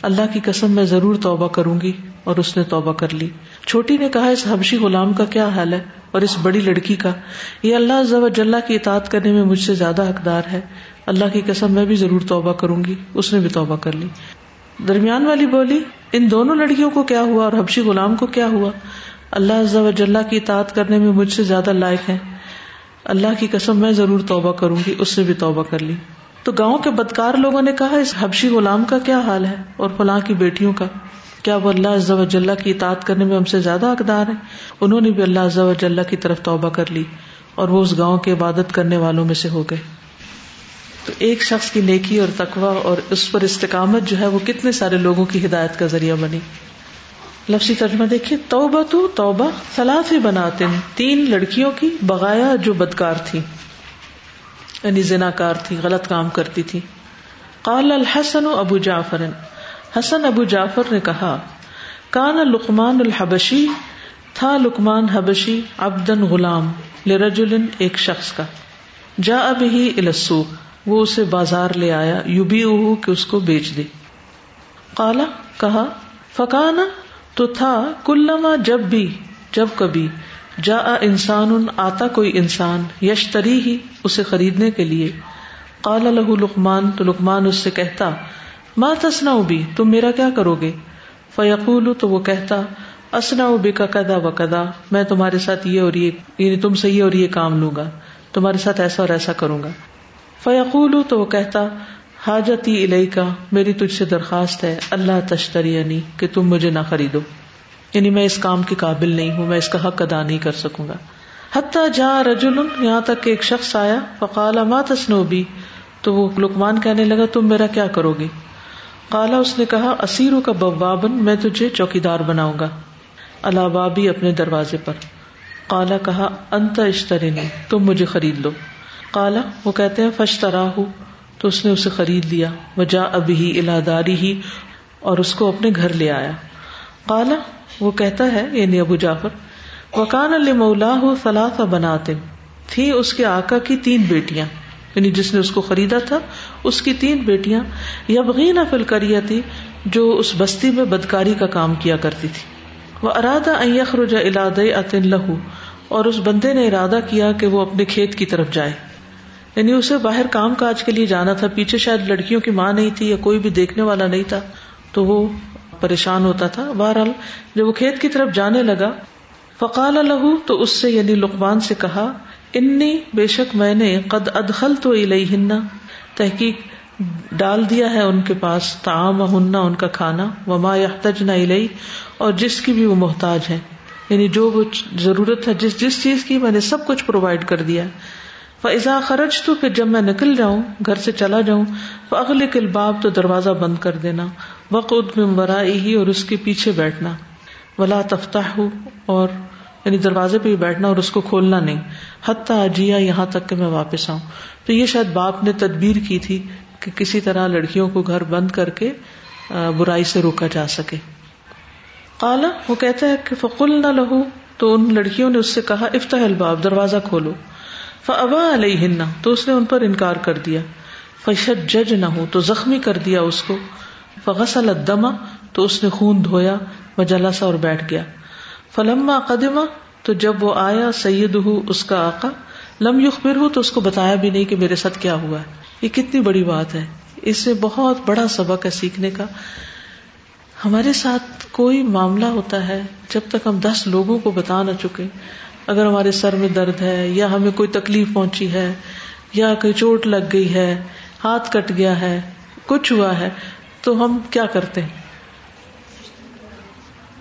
اللہ کی قسم میں ضرور توبہ کروں گی۔ اور اس نے توبہ کر لی۔ چھوٹی نے کہا، اس حبشی غلام کا کیا حال ہے اور اس بڑی لڑکی کا؟ یہ اللہ عزا و کی اطاعت کرنے میں مجھ سے زیادہ حقدار ہے۔ اللہ کی قسم، میں بھی ضرور توبہ کروں گی۔ اس نے بھی توبہ کر لی۔ درمیان والی بولی، ان دونوں لڑکیوں کو کیا ہوا اور حبشی غلام کو کیا ہوا؟ اللہ عز و کی اطاعت کرنے میں مجھ سے زیادہ لائق ہے اللہ کی قسم، میں ضرور توبہ کروں گی۔ اس نے بھی توبہ کر لی۔ تو گاؤں کے بدکار لوگوں نے کہا، اس حبشی غلام کا کیا حال ہے اور فلاں کی بیٹیوں کا؟ کیا وہ اللہ عز و جلہ کی اطاعت کرنے میں ہم سے زیادہ حقدار ہیں؟ انہوں نے بھی اللہ عز و جلہ کی طرف توبہ کر لی اور وہ اس گاؤں کے عبادت کرنے والوں میں سے ہو گئے۔ تو ایک شخص کی نیکی اور تقوا اور اس پر استقامت جو ہے وہ کتنے سارے لوگوں کی ہدایت کا ذریعہ بنی۔ لفظی ترجمہ دیکھیے توبہ تو توبہ سلاف ہی بناتے تین لڑکیوں کی بغایا جو بدکار تھی یعنی زنا کار تھی، غلط کام کرتی تھی۔ قال الحسن ابو جعفر حسن ابو جعفر نے کہا، کان لقمان الحبشی، تھا لقمان حبشی ابدن غلام لرجل ایک شخص کا۔ جا اب ہی السوق، وہ اسے بازار لے آیا یو بھی کہ اس کو بیچ دے۔ کالا کہا، فکانا، تو تھا کلما جب بھی، جب کبھی۔ جا انسان، آتا کوئی انسان یش تری ہی اسے خریدنے کے لیے۔ کالا لہو لکمان تو لکمان اس سے کہتا ماں تسنا بھی تم میرا کیا کرو گے؟ فیقول تو وہ کہتا اسنا ابی کا کدا و کدا، میں تمہارے ساتھ یہ اور یہ یعنی تم سے یہ اور یہ کام لوں گا، تمہارے ساتھ ایسا اور ایسا کروں گا۔ فیقول تو وہ کہتا، حاجتی الہی کا میری تجھ سے درخواست ہے، اللہ تشتری یعنی کہ تم مجھے نہ خریدو۔ یعنی میں اس کام کے قابل نہیں ہوں، میں اس کا حق ادا نہیں کر سکوں گا۔ حتیٰ جا رجول یہاں تک کہ ایک شخص آیا فقال ما تسنوبی تو وہ لکمان کہنے لگا، تم میرا کیا کرو گے؟ کالا اس نے کہا، اسیروں کا بوابن میں تجھے چوکی دار بناؤں گا۔ اللہ بابی اپنے دروازے پر۔ کالا کہا، انت اشتری نے تم مجھے خرید لو۔ کالا وہ کہتے ہیں فش ہو تو اس نے اسے خرید لیا۔ وہ جا اب ہی الاداری ہی اور اس کو اپنے گھر لے آیا۔ کالا وہ کہتا ہے یعنی ابو جعفر وکان علی مولا ہو فلاح بناتے تھی اس کے آقا کی تین بیٹیاں۔ یعنی جس نے اس کو خریدا تھا، اس کی تین بیٹیاں یبغین فل کریا تھی جو اس بستی میں بدکاری کا کام کیا کرتی تھی۔ وہ ارادہ اخرج الاد اتن لہو اور اس بندے نے ارادہ کیا کہ وہ اپنے کھیت کی طرف جائے۔ یعنی اسے باہر کام کاج کے لیے جانا تھا، پیچھے شاید لڑکیوں کی ماں نہیں تھی یا کوئی بھی دیکھنے والا نہیں تھا، تو وہ پریشان ہوتا تھا۔ بہرحال جب وہ کھیت کی طرف جانے لگا، فقال الح تو اس سے یعنی لقمان سے کہا انی بے شک میں نے قد ادخل تو النا تحقیق ڈال دیا ہے ان کے پاس تعام ہننا ان کا کھانا، وما یحتج نہ الئی اور جس کی بھی وہ محتاج ہے یعنی جو وہ ضرورت ہے، جس جس چیز کی میں نے سب کچھ پرووائڈ کر دیا فضا خرچ تو پھر جب میں نکل جاؤں، گھر سے چلا جاؤں تو اگلے کل باب تو دروازہ بند کر دینا۔ وقت میں برا ہی اور اس کے پیچھے بیٹھنا۔ ولا تفتاح ہو اور یعنی دروازے پہ ہی بیٹھنا اور اس کو کھولنا نہیں۔ حتیٰ جیا یہاں تک کہ میں واپس آؤں۔ تو یہ شاید باپ نے تدبیر کی تھی کہ کسی طرح لڑکیوں کو گھر بند کر کے برائی سے روکا جا سکے۔ کالا وہ کہتا ہے کہ فقل نہ لہو، تو ان لڑکیوں نے اس سے کہا، افتح الباب، دروازہ کھولو۔ فبا علیہ تو اس نے ان پر انکار کر دیا۔ فشد جج نہ ہو تو زخمی کر دیا اس کو۔ فغسل الدما تو اس نے خون دھویا وہ جلسا اور بیٹھ گیا۔ فلما قدمہ، تو جب وہ آیا سید ہو اس کا آقا، لم یخبر ہو تو اس کو بتایا بھی نہیں کہ میرے ساتھ کیا ہوا ہے۔ یہ کتنی بڑی بات ہے۔ اس میں بہت بڑا سبق ہے سیکھنے کا۔ ہمارے ساتھ کوئی معاملہ ہوتا ہے جب تک ہم دس لوگوں کو بتا نہ چکے۔ اگر ہمارے سر میں درد ہے، یا ہمیں کوئی تکلیف پہنچی ہے، یا کوئی چوٹ لگ گئی ہے، ہاتھ کٹ گیا ہے، کچھ ہوا ہے، تو ہم کیا کرتے ہیں؟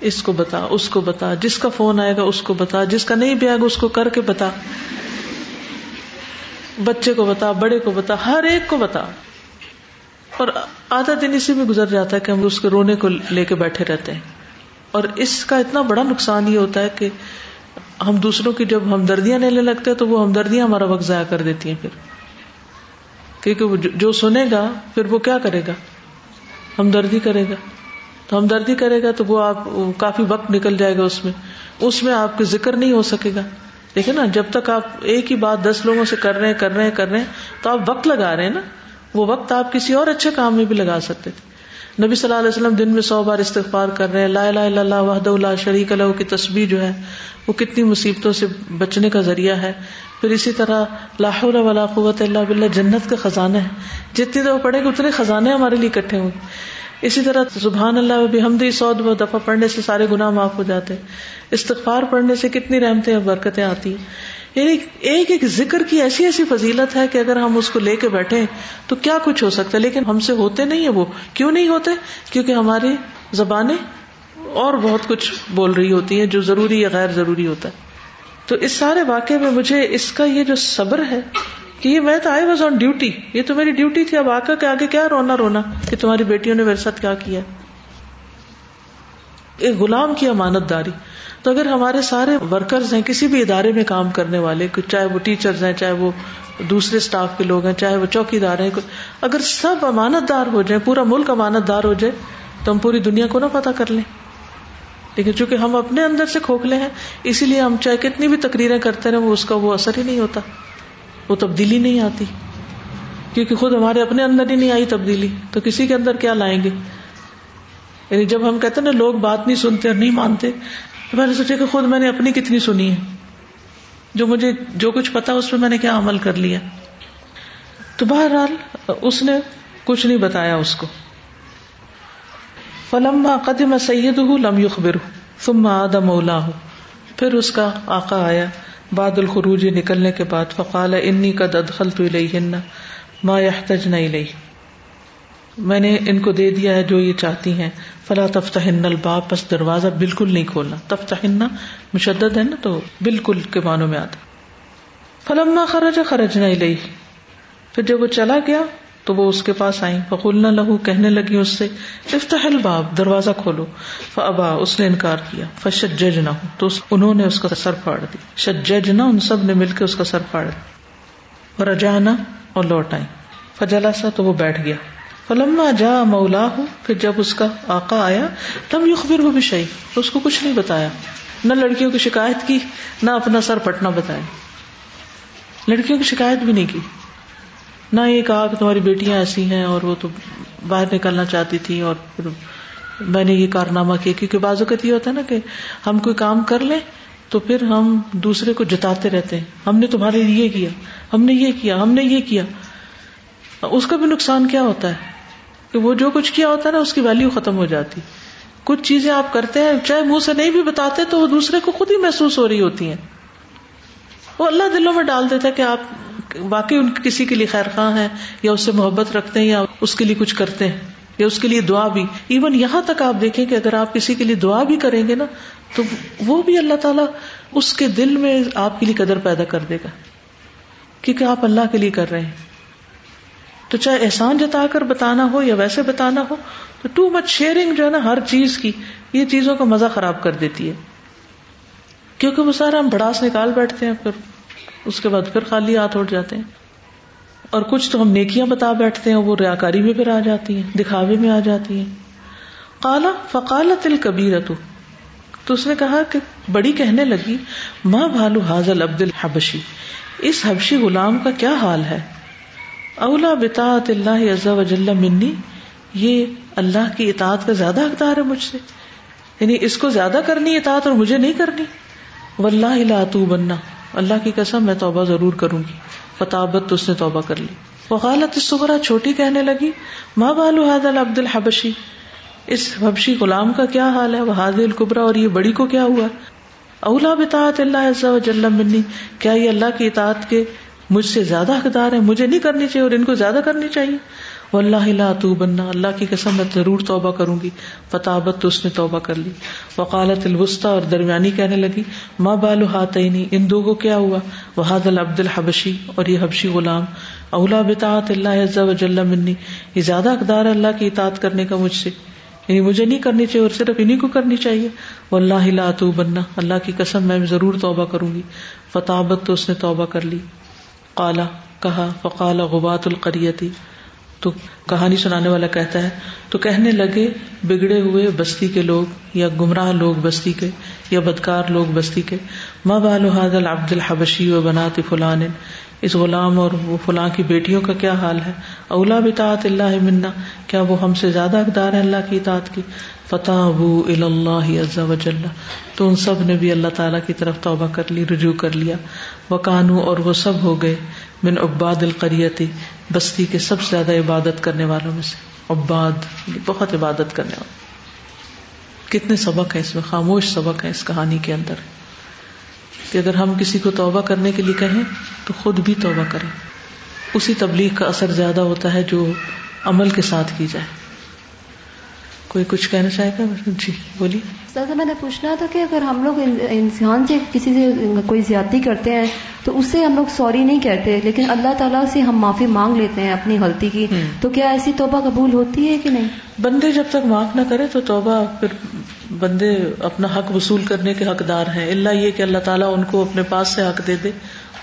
اس کو بتا، اس کو بتا، جس کا فون آئے گا اس کو بتا، جس کا نہیں بھی آئے گا اس کو کر کے بتا۔ بچے کو بتا، بڑے کو بتا، ہر ایک کو بتا۔ اور آدھا دن اسی میں گزر جاتا ہے کہ ہم اس کے رونے کو لے کے بیٹھے رہتے ہیں۔ اور اس کا اتنا بڑا نقصان یہ ہوتا ہے کہ ہم دوسروں کی جب ہمدردیاں لینے لگتے ہیں تو وہ ہمدردیاں ہمارا وقت ضائع کر دیتی ہیں پھر۔ کیونکہ وہ جو سنے گا، پھر وہ کیا کرے گا؟ ہمدردی کرے گا۔ تو ہمدردی کرے گا تو وہ آپ کافی وقت نکل جائے گا اس میں۔ اس میں آپ کا ذکر نہیں ہو سکے گا۔ دیکھے نا، جب تک آپ ایک ہی بات دس لوگوں سے کر رہے ہیں، کر رہے ہیں، کر رہے ہیں، تو آپ وقت لگا رہے ہیں نا۔ وہ وقت آپ کسی اور اچھے کام میں بھی لگا سکتے تھے۔ نبی صلی اللہ علیہ وسلم دن میں سو بار استغفار کر رہے ہیں۔ لا الہ الا اللہ وحدہ اللہ شریک اللہ کی تصویر جو ہے، وہ کتنی مصیبتوں سے بچنے کا ذریعہ ہے۔ پھر اسی طرح لاہور ولا قوت اللہ بلّہ جنت کا خزانہ ہے۔ جتنی دفعہ پڑھے گا اتنے خزانے ہمارے لیے اکٹھے ہوں اسی طرح سبحان اللہ بھی ہم سو دفعہ پڑھنے سے سارے گناہ معاف ہو جاتے استغفار پڑھنے سے کتنی رحمتیں اور برکتیں آتی ہیں۔ یعنی ایک ایک ذکر کی ایسی ایسی فضیلت ہے کہ اگر ہم اس کو لے کے بیٹھے تو کیا کچھ ہو سکتا ہے؟ لیکن ہم سے ہوتے نہیں ہے وہ۔ کیوں نہیں ہوتے؟ کیونکہ ہماری زبانیں اور بہت کچھ بول رہی ہوتی ہیں جو ضروری یا غیر ضروری ہوتا ہے۔ تو اس سارے واقعے میں مجھے اس کا یہ جو صبر ہے کہ یہ میں تو آئی واز آن ڈیوٹی یہ تو میری ڈیوٹی تھی. اب آکا کے آگے کیا رونا رونا؟ کہ تمہاری بیٹیوں نے میرے ساتھ کیا کیا؟ ایک غلام کی امانت داری. تو اگر ہمارے سارے ورکرز ہیں، کسی بھی ادارے میں کام کرنے والے چاہے وہ ٹیچرز ہیں، چاہے وہ دوسرے اسٹاف کے لوگ ہیں، چاہے وہ چوکی دار ہیں اگر سب امانت دار ہو جائیں، پورا ملک امانت دار ہو جائے، تو ہم پوری دنیا کو نہ پتا کر لیں. لیکن چونکہ ہم اپنے اندر سے کھوکھلے ہیں، اسی لیے ہم چاہے کتنی بھی تقریریں کرتے رہے وہ اس کا وہ اثر ہی نہیں ہوتا. وہ تبدیلی نہیں آتی۔ کیونکہ خود ہمارے اپنے اندر ہی نہیں آئی تبدیلی۔ تو کسی کے اندر کیا لائیں گے؟ یعنی جب ہم کہتے ہیں نا، لوگ بات نہیں سنتے اور نہیں مانتے، تو میں نے سوچا کہ خود میں نے اپنی کتنی سنی ہے۔ جو مجھے جو کچھ پتا، اس پہ میں نے کیا عمل کر لیا۔ تو بہرحال اس نے کچھ نہیں بتایا اس کو۔ فلم قدم سید ہوں لم یخبر ثم عاد مولا ہوں پھر اس کا آقا آیا۔ بعد الخروج نکلنے کے بعد فقال انی قد ادخلت الیہن ما یحتجن الیہ۔ میں نے ان کو دے دیا ہے جو یہ چاہتی ہیں۔ فلا تفتحن الباب، پس دروازہ بالکل نہیں کھولنا۔ تفتحن مشدد ہے نا تو بالکل کے معنوں میں آتا۔ فلما خرج، خرجنا الیہ۔ پھر جب وہ چلا گیا تو وہ اس کے پاس آئی فقلنا لہو کہنے لگی اس سے، افتح الباب، دروازہ کھولو۔ فابا اس نے انکار کیا۔ فشجج نہ تو انہوں نے اس کا سر پھاڑ دی شجج نہ ان سب نے مل کے اس کا سر پھاڑ دیا۔ رجانا اور لوٹ آئی فجلا سا تو وہ بیٹھ گیا۔ فلما جا مولا ہوں پھر جب اس کا آقا آیا تب یخبر وہ بھی شہی اس کو کچھ نہیں بتایا۔ نہ لڑکیوں کی شکایت کی، نہ اپنا سر پٹنا بتایا۔ لڑکیوں کی شکایت بھی نہیں کی۔ نہ یہ کہا کہ تمہاری بیٹیاں ایسی ہیں اور وہ تو باہر نکلنا چاہتی تھی اور پھر میں نے یہ کارنامہ کیا، کیونکہ بعض اوقات یہ ہوتا ہے نا کہ ہم کوئی کام کر لیں تو پھر ہم دوسرے کو جتاتے رہتے ہیں۔ ہم نے تمہارے لیے یہ کیا، ہم نے یہ کیا، ہم نے یہ کیا۔ اس کا بھی نقصان کیا ہوتا ہے؟ کہ وہ جو کچھ کیا ہوتا ہے نا، اس کی ویلو ختم ہو جاتی۔ کچھ چیزیں آپ کرتے ہیں، چاہے منہ سے نہیں بھی بتاتے تو وہ دوسرے کو خود ہی محسوس ہو رہی ہوتی ہیں۔ وہ اللہ دلوں میں ڈال دیتا ہے کہ آپ باقی ان کسی کے لیے خیر خواہ ہیں، یا اس سے محبت رکھتے ہیں، یا اس کے لیے کچھ کرتے ہیں، یا اس کے لیے دعا بھی۔ ایون یہاں تک آپ دیکھیں کہ اگر آپ کسی کے لیے دعا بھی کریں گے نا، تو وہ بھی اللہ تعالیٰ اس کے دل میں آپ کے لیے قدر پیدا کر دے گا۔ کیونکہ آپ اللہ کے لیے کر رہے ہیں۔ تو چاہے احسان جتا کر بتانا ہو یا ویسے بتانا ہو، تو ٹو مچ شیئرنگ جو ہے نا، ہر چیز کی، یہ چیزوں کا مزہ خراب کر دیتی ہے۔ کیونکہ وہ سارا ہم بڑاس نکال بیٹھتے ہیں پھر۔ اس کے بعد پھر خالی ہاتھ اٹھ جاتے ہیں۔ اور کچھ تو ہم نیکیاں بتا بیٹھتے ہیں، وہ ریاکاری میں پھر آ جاتی ہیں، دکھاوے میں آ جاتی ہیں۔ کالا فقالت الکبیر تو اس نے کہا کہ بڑی کہنے لگی ماں بھالو حاضل عبد الحبشی؟ اس حبشی غلام کا کیا حال ہے؟ اولا بتاط اللہ عز وجل منی، یہ اللہ کی اطاعت کا زیادہ حقدار ہے مجھ سے۔ یعنی اس کو زیادہ کرنی اطاعت اور مجھے نہیں کرنی۔ واللہ لا بننا اللہ کی قسم میں توبہ ضرور کروں گی. فتابت تو اس نے توبہ کر لی. وغالت الصغرا چھوٹی کہنے لگی ماں بالو حاضل عبد الحبشی? اس حبشی غلام کا کیا حال ہے؟ وہ حاضل القبرا اور یہ بڑی کو کیا ہوا؟ اولا بتاعت اللہ عز وجل منی. کیا یہ اللہ کی اطاعت کے مجھ سے زیادہ حقدار ہے مجھے نہیں کرنی چاہیے اور ان کو زیادہ کرنی چاہیے؟ واللہ لا تو بننا اللہ کی قسم میں ضرور توبہ کروں گی۔ فتابت تو اس نے توبہ کر لی۔ وقالت الوسطی اور درمیانی کہنے لگی ماں بالو ہاتھینی ان دو کو کیا ہوا؟ وحاد العبد الحبشی، اور یہ حبشی غلام۔ اولا بتاعت اللہ عز وجل منی، یہ زیادہ حقدار ہے اللہ کی اطاعت کرنے کا مجھ سے۔ یعنی مجھے نہیں کرنی چاہیے اور صرف انہیں کو کرنی چاہیے۔ وہ اللہ لا تو بننا اللہ کی قسم میں ضرور توبہ کروں گی۔ فتابت تو اس نے توبہ کر لی۔ کالا کہا فقال غبات القریتی۔ تو کہانی سنانے والا کہتا ہے، تو کہنے لگے بگڑے ہوئے بستی کے لوگ یا گمراہ لوگ بستی کے یا بدکار لوگ بستی کے۔ ماں بالحاد العبد الحبشی و بنات فلان؟ اس غلام اور وہ فلاں کی بیٹیوں کا کیا حال ہے؟ اولا بتاط اللہ منا، کیا وہ ہم سے زیادہ اقدار ہے اللہ کی اطاعت کی؟ فتح ابو اللہ عز وجل تو ان سب نے بھی اللہ تعالیٰ کی طرف توبہ کر لی، رجوع کر لیا۔ وہ کانو اور وہ سب ہو گئے من عباد القریتی۔ بستی کے سب سے زیادہ عبادت کرنے والوں میں سے عباد یعنی بہت عبادت کرنے والے۔ کتنے سبق ہیں اس میں، خاموش سبق ہیں اس کہانی کے اندر۔ کہ اگر ہم کسی کو توبہ کرنے کے لیے کہیں تو خود بھی توبہ کریں۔ اسی تبلیغ کا اثر زیادہ ہوتا ہے جو عمل کے ساتھ کی جائے۔ کوئی کچھ کہنا چاہے گا؟ جی بولیے۔ سر میں نے پوچھنا تھا کہ اگر ہم لوگ انسان سے کسی سے کوئی زیادتی کرتے ہیں تو اس سے ہم لوگ سوری نہیں کہتے لیکن اللہ تعالیٰ سے ہم معافی مانگ لیتے ہیں اپنی غلطی کی۔ تو کیا ایسی توبہ قبول ہوتی ہے کہ نہیں؟ بندے جب تک معاف نہ کرے تو توبہ پھر بندے اپنا حق وصول کرنے کے حقدار ہیں۔ اللہ یہ کہ اللہ تعالیٰ ان کو اپنے پاس سے حق دے دے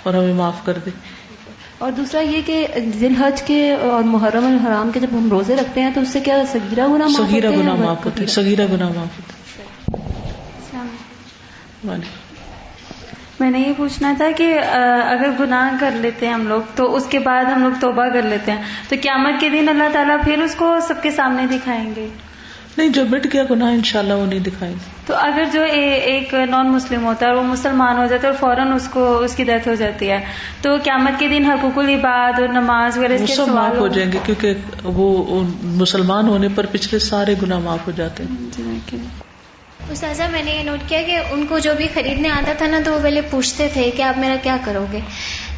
اور ہمیں معاف کر دے۔ اور دوسرا یہ کہ ذیل حج کے اور محرم الحرام کے جب ہم روزے رکھتے ہیں تو اس سے کیا سگیرہ گنا سگیرہ گنا معاف سگیرہ گنا معاف میں نے یہ پوچھنا تھا کہ اگر گناہ کر لیتے ہیں ہم لوگ تو اس کے بعد ہم لوگ توبہ کر لیتے ہیں۔ تو قیامت کے دن اللہ تعالیٰ پھر اس کو سب کے سامنے دکھائیں گے۔ نہیں جو مٹ گیا گناہ ان شاء اللہ وہ نہیں دکھائیں گے۔ تو اگر جو ایک نان مسلم ہوتا ہے وہ مسلمان ہو جاتا ہے اور فوراً اس کو اس کی ڈیتھ ہو جاتی ہے۔ تو قیامت کے دن حقوق العباد اور نماز وغیرہ سب معاف ہو جائیں گے کیونکہ وہ مسلمان ہونے پر پچھلے سارے گناہ معاف ہو جاتے ہیں۔ جی، استاذہ میں نے یہ نوٹ کیا کہ ان کو جو بھی خریدنے آتا تھا نا تو وہ پہلے پوچھتے تھے کہ آپ میرا کیا کرو گے۔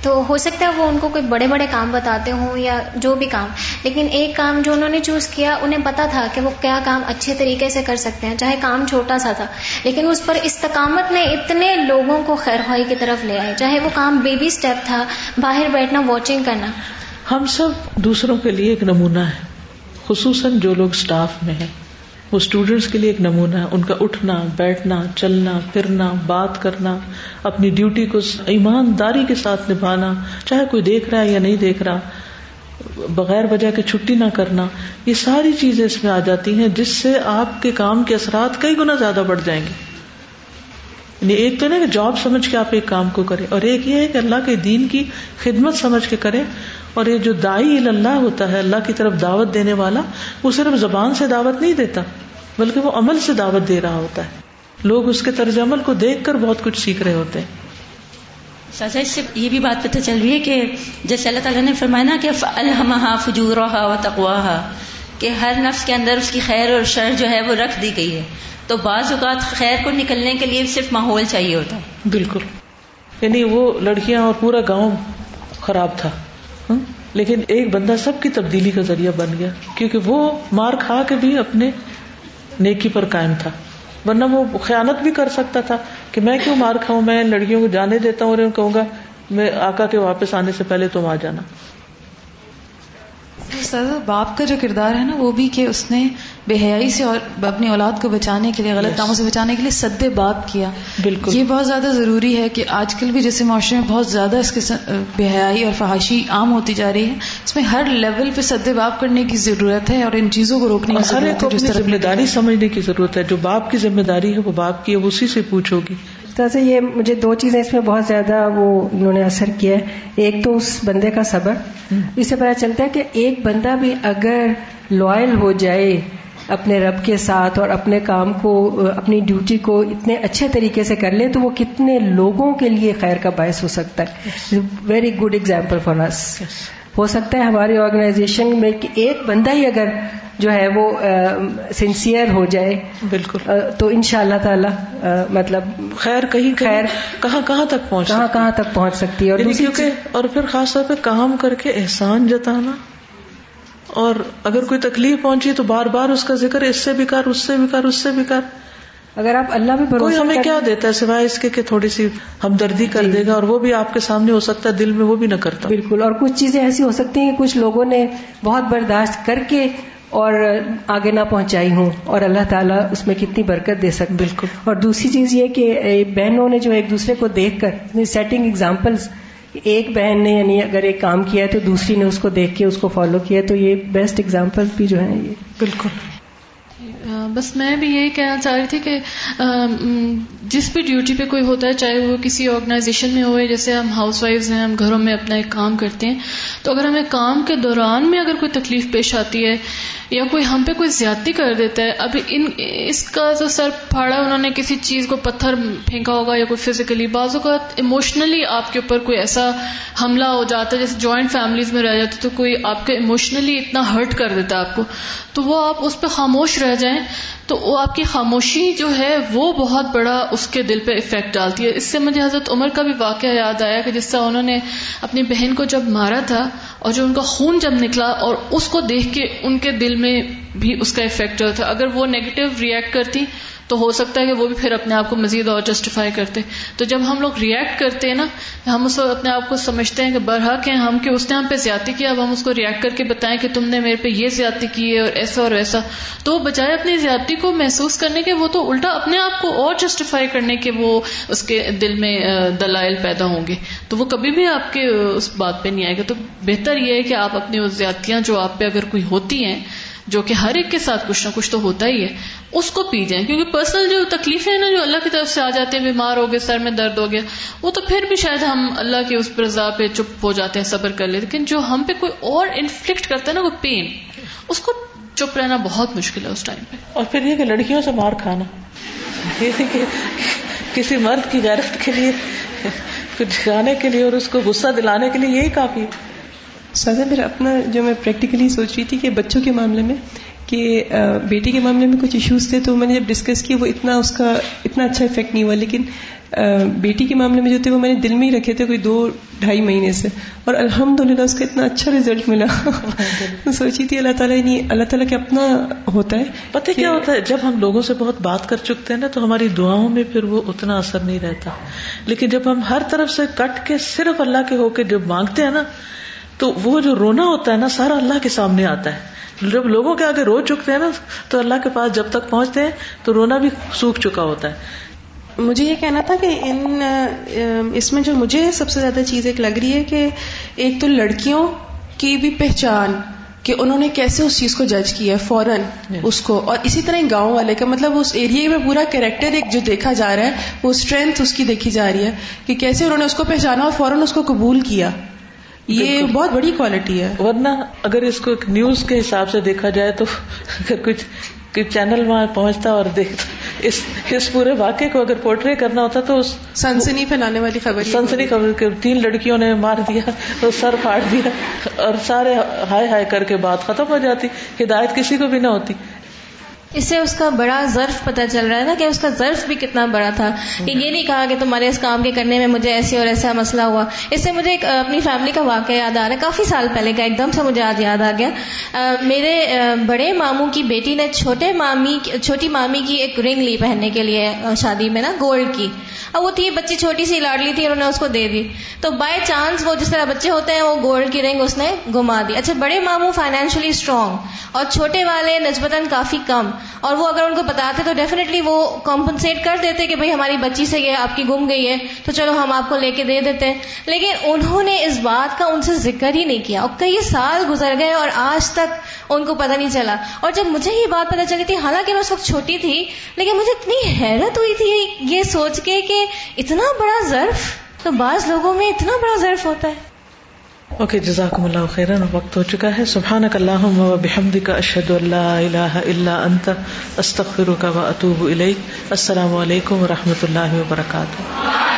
تو ہو سکتا ہے وہ ان کو کوئی بڑے بڑے کام بتاتے ہوں یا جو بھی کام۔ لیکن ایک کام جو انہوں نے چوز کیا، انہیں پتا تھا کہ وہ کیا کام اچھے طریقے سے کر سکتے ہیں، چاہے کام چھوٹا سا تھا۔ لیکن اس پر استقامت نے اتنے لوگوں کو خیر خواہی کی طرف لے آئے۔ چاہے وہ کام بیبی اسٹیپ تھا، باہر بیٹھنا واچنگ کرنا۔ ہم سب دوسروں کے لیے ایک نمونہ ہے۔ خصوصاً جو لوگ اسٹاف میں ہیں۔ وہ اسٹوڈینٹس کے لیے ایک نمونہ ہے۔ ان کا اٹھنا، بیٹھنا، چلنا، پھرنا، بات کرنا۔ اپنی ڈیوٹی کو ایمانداری کے ساتھ نبھانا، چاہے کوئی دیکھ رہا ہے یا نہیں دیکھ رہا، بغیر وجہ کے چھٹی نہ کرنا، یہ ساری چیزیں اس میں آ جاتی ہیں جس سے آپ کے کام کے اثرات کئی گنا زیادہ بڑھ جائیں گے۔ یعنی ایک تو نہیں کہ جاب سمجھ کے آپ ایک کام کو کریں، اور ایک یہ ہے کہ اللہ کے دین کی خدمت سمجھ کے کریں، اور یہ جو دائی اللہ ہوتا ہے، اللہ کی طرف دعوت دینے والا، وہ صرف زبان سے دعوت نہیں دیتا، بلکہ وہ عمل سے دعوت دے رہا ہوتا ہے۔ لوگ اس کے طرز عمل کو دیکھ کر بہت کچھ سیکھ رہے ہوتے ہیں۔ سازا اس سے یہ بھی بات پتہ چل رہی ہے کہ جیسے اللہ تعالیٰ نے فرمایا نا کہ الحمہ فجور و کہ ہر نفس کے اندر اس کی خیر اور شر جو ہے وہ رکھ دی گئی ہے۔ تو بعض اوقات خیر کو نکلنے کے لیے صرف ماحول چاہیے ہوتا بالکل۔ یعنی وہ لڑکیاں اور پورا گاؤں خراب تھا۔ لیکن ایک بندہ سب کی تبدیلی کا ذریعہ بن گیا کیونکہ وہ مار کھا کے بھی اپنے نیکی پر قائم تھا۔ ورنہ وہ خیانت بھی کر سکتا تھا کہ میں کیوں مار کھاؤں؟ میں لڑکیوں کو جانے دیتا ہوں اور کہوں گا، میں آکا کے واپس آنے سے پہلے تم آ جانا۔ سر، باپ کا جو کردار ہے نا، وہ بھی کہ اس نے بے حیائی سے اور اپنی اولاد کو بچانے کے لیے غلط کاموں سے بچانے کے لیے سد باب کیا۔ بالکل۔ یہ بہت زیادہ ضروری ہے کہ آج کل بھی جیسے معاشرے میں بہت زیادہ اس کے بے حیائی اور فحاشی عام ہوتی جا رہی ہے اس میں ہر لیول پہ سد باب کرنے کی ضرورت ہے اور ان چیزوں کو روکنے کی ضرورت ہے ذمہ داری سمجھنے کی ضرورت ہے۔ جو باپ کی ذمہ داری ہے وہ باپ کی ہے اسی سے پوچھو گی۔ سے یہ مجھے دو چیزیں اس میں بہت زیادہ وہ انہوں نے اثر کیا ہے۔ ایک تو اس بندے کا صبر۔ اس سے پتا چلتا ہے کہ ایک بندہ بھی اگر لوئل ہو جائے اپنے رب کے ساتھ اور اپنے کام کو اپنی ڈیوٹی کو اتنے اچھے طریقے سے کر لے تو وہ کتنے لوگوں کے لیے خیر کا باعث ہو سکتا ہے۔ ویری گڈ اگزامپل فار اس ہو سکتا ہے ہماری آرگنائزیشن میں ایک بندہ ہی اگر جو ہے وہ سنسیئر ہو جائے۔ بالکل۔ تو ان شاء اللہ تعالی مطلب خیر کہیں خیر کہاں کہاں تک پہنچ کہاں کہاں تک پہنچ سکتی ہے اور یعنی اور پھر خاص طور پہ کام کر کے احسان جتانا۔ اور اگر کوئی تکلیف پہنچی تو بار بار اس کا ذکر اس سے بھی کر اس سے بھی کر اس سے بھی کر۔ اگر آپ اللہ بھی کوئی ہمیں کیا دیتا ہے سوائے اس کے کہ تھوڑی سی ہمدردی کر جی۔ دے گا اور وہ بھی آپ کے سامنے ہو سکتا ہے دل میں وہ بھی نہ کرتا۔ بالکل اور کچھ چیزیں ایسی ہو سکتی ہیں کہ کچھ لوگوں نے بہت برداشت کر کے اور آگے نہ پہنچائی ہوں اور اللہ تعالیٰ اس میں کتنی برکت دے سکتے بالکل۔ اور دوسری چیز یہ کہ بہنوں نے جو ایک دوسرے کو دیکھ کر سیٹنگ اگزامپلس ایک بہن نے یعنی اگر ایک کام کیا ہے تو دوسری نے اس کو دیکھ کے اس کو فالو کیا تو یہ بیسٹ اگزامپل بھی جو ہیں یہ۔ بالکل۔ بس میں بھی یہی کہنا چاہ رہی تھی کہ جس بھی ڈیوٹی پہ کوئی ہوتا ہے، چاہے وہ کسی آرگنائزیشن میں ہوئے، جیسے ہم ہاؤس وائفز ہیں، ہم گھروں میں اپنا ایک کام کرتے ہیں، تو اگر ہمیں کام کے دوران میں اگر کوئی تکلیف پیش آتی ہے، یا کوئی ہم پہ کوئی زیادتی کر دیتا ہے ابھی ان، اس کا جو سر پھاڑا انہوں نے کسی چیز کو پتھر پھینکا ہوگا، یا کوئی فزیکلی بعض اوقات ایموشنلی آپ کے اوپر کوئی ایسا حملہ ہو جاتا ہے، جیسے جوائنٹ فیملیز میں رہ جاتے تو کوئی آپ کے ایموشنلی اتنا ہرٹ کر دیتا ہے آپ کو، تو وہ آپ اس پہ خاموش رہ جائیں تو وہ آپ کی خاموشی جو ہے وہ بہت بڑا اس کے دل پہ افیکٹ ڈالتی ہے۔ اس سے مجھے حضرت عمر کا بھی واقعہ یاد آیا کہ جس طرح انہوں نے اپنی بہن کو جب مارا تھا اور جو ان کا خون جب نکلا اور اس کو دیکھ کے ان کے دل میں بھی اس کا افیکٹ تھا۔ اگر وہ نیگیٹو ریئیکٹ کرتی تو ہو سکتا ہے کہ وہ بھی پھر اپنے آپ کو مزید اور جسٹیفائی کرتے۔ تو جب ہم لوگ ریئیکٹ کرتے ہیں نا، ہم اس اپنے آپ کو سمجھتے ہیں کہ برحق ہیں ہم کہ اس نے ہم پہ زیادتی کیا اب ہم اس کو ریئیکٹ کر کے بتائیں کہ تم نے میرے پہ یہ زیادتی کی ہے اور ایسا اور ویسا تو وہ بجائے اپنی زیادتی کو محسوس کرنے کے، وہ تو الٹا اپنے آپ کو اور جسٹیفائی کرنے کے وہ اس کے دل میں دلائل پیدا ہوں گے۔ تو وہ کبھی بھی آپ کے اس بات پہ نہیں آئے گا۔ تو بہتر یہ ہے کہ آپ اپنی اس زیادتیاں جو آپ پہ اگر کوئی ہوتی ہیں، جو کہ ہر ایک کے ساتھ کچھ نہ کچھ تو ہوتا ہی ہے، اس کو پی جائیں۔ کیونکہ پرسنل جو تکلیفیں ہیں نا، جو اللہ کی طرف سے آ جاتے ہیں، بیمار ہو گئے، سر میں درد ہو گیا، وہ تو پھر بھی شاید ہم اللہ کے اس رضا پہ چپ ہو جاتے ہیں، صبر کر لیتے لیکن جو ہم پہ کوئی اور انفلکٹ کرتا ہے نا وہ پین اس کو چپ رہنا بہت مشکل ہے اس ٹائم پہ۔ اور پھر یہ کہ لڑکیوں سے مار کھانا۔ کسی مرد کی غیرت کے لیے کچھ جانے کے لیے اور اس کو غصہ دلانے کے لیے یہی کافی ہے۔ سادہ میرا اپنا جو میں پریکٹیکلی سوچ رہی تھی کہ بچوں کے معاملے میں کہ بیٹی کے معاملے میں کچھ ایشوز تھے تو میں نے جب ڈسکس کیا وہ اتنا اس کا اتنا اچھا افیکٹ نہیں ہوا لیکن بیٹی کے معاملے میں جو تھے وہ میں نے دل میں ہی رکھے تھے کوئی دو ڈھائی مہینے سے۔ اور الحمد للہ اس کا اتنا اچھا ریزلٹ ملا۔ سوچی تھی اللہ تعالیٰ نہیں اللہ تعالیٰ کے اپنا ہوتا ہے پتہ کیا ہوتا ہے؟ جب ہم لوگوں سے بہت بات کر چکتے ہیں نا تو ہماری دعاؤں میں پھر وہ اتنا اثر نہیں رہتا۔ لیکن جب ہم ہر طرف سے کٹ کے صرف اللہ کے ہو کے جب مانگتے ہیں نا تو وہ جو رونا ہوتا ہے نا سارا اللہ کے سامنے آتا ہے۔ جب لوگوں کے آگے رو چکتے ہیں نا تو اللہ کے پاس جب تک پہنچتے ہیں تو رونا بھی سوکھ چکا ہوتا ہے۔ مجھے یہ کہنا تھا کہ ان اس میں جو مجھے سب سے زیادہ چیز ایک لگ رہی ہے کہ ایک تو لڑکیوں کی بھی پہچان کہ انہوں نے کیسے اس چیز کو جج کیا ہے فوراً اس کو۔ اور اسی طرح گاؤں والے کا مطلب اس ایریا میں پورا کریکٹر ایک جو دیکھا جا رہا ہے وہ اسٹرینتھ اس کی دیکھی جا رہی ہے کہ کیسے انہوں نے اس کو پہچانا اور فوراً اس کو قبول کیا۔ یہ بہت بڑی کوالٹی ہے۔ ورنہ اگر اس کو ایک نیوز کے حساب سے دیکھا جائے تو <laughs> اگر کچھ چینل وہاں پہنچتا اور دیکھتا۔ اس اس پورے واقعے کو اگر پورٹری کرنا ہوتا تو اس سنسنی پھیلانے والی خبر سنسنی خبر تین لڑکیوں نے مار دیا اور سر پھاڑ دیا اور سارے ہائے ہائے کر کے بات ختم ہو جاتی ہدایت کسی کو بھی نہ ہوتی۔ اس سے اس کا بڑا ظرف پتہ چل رہا ہے نا کہ اس کا ظرف بھی کتنا بڑا تھا کہ یہ نہیں کہا کہ تمہارے اس کام کے کرنے میں مجھے ایسے اور ایسا مسئلہ ہوا۔ اس سے مجھے ایک اپنی فیملی کا واقعہ یاد آ رہا ہے۔ کافی سال پہلے کا ایک دم سے مجھے آج یاد آ گیا۔ میرے بڑے ماموں کی بیٹی نے چھوٹے مامی چھوٹی مامی کی ایک رنگ لی پہننے کے لیے شادی میں نا گولڈ کی۔ اب وہ تھی، بچی چھوٹی سی لاڈلی تھی، انہوں نے اس کو دے دی۔ تو بائی چانس وہ جس طرح بچے ہوتے ہیں، وہ گولڈ کی رنگ اس نے گما دی۔ اچھا بڑے ماموں فائنینشلی اسٹرانگ اور چھوٹے والے نسبتاً کافی کم۔ اور وہ اگر ان کو بتاتے تو ڈیفینیٹلی وہ کمپنسیٹ کر دیتے کہ بھائی ہماری بچی سے یہ آپ کی گم گئی ہے، تو چلو ہم آپ کو لے کے دے دیتے۔ لیکن انہوں نے اس بات کا ان سے ذکر ہی نہیں کیا۔ اور کئی سال گزر گئے اور آج تک ان کو پتہ نہیں چلا۔ اور جب مجھے یہ بات پتہ چلی تھی، حالانکہ میں اس وقت چھوٹی تھی، لیکن مجھے اتنی حیرت ہوئی تھی یہ سوچ کے کہ اتنا بڑا ظرف تو بعض لوگوں میں اتنا بڑا ظرف ہوتا ہے۔ اوکے جزاکم اللہ خیرن وقت ہو چکا ہے سبحان اللہ و بحمد کا اشد اللہ اللہ اللہ انت استغفرک و اطوب السلام علیکم و رحمۃ اللہ وبرکاتہ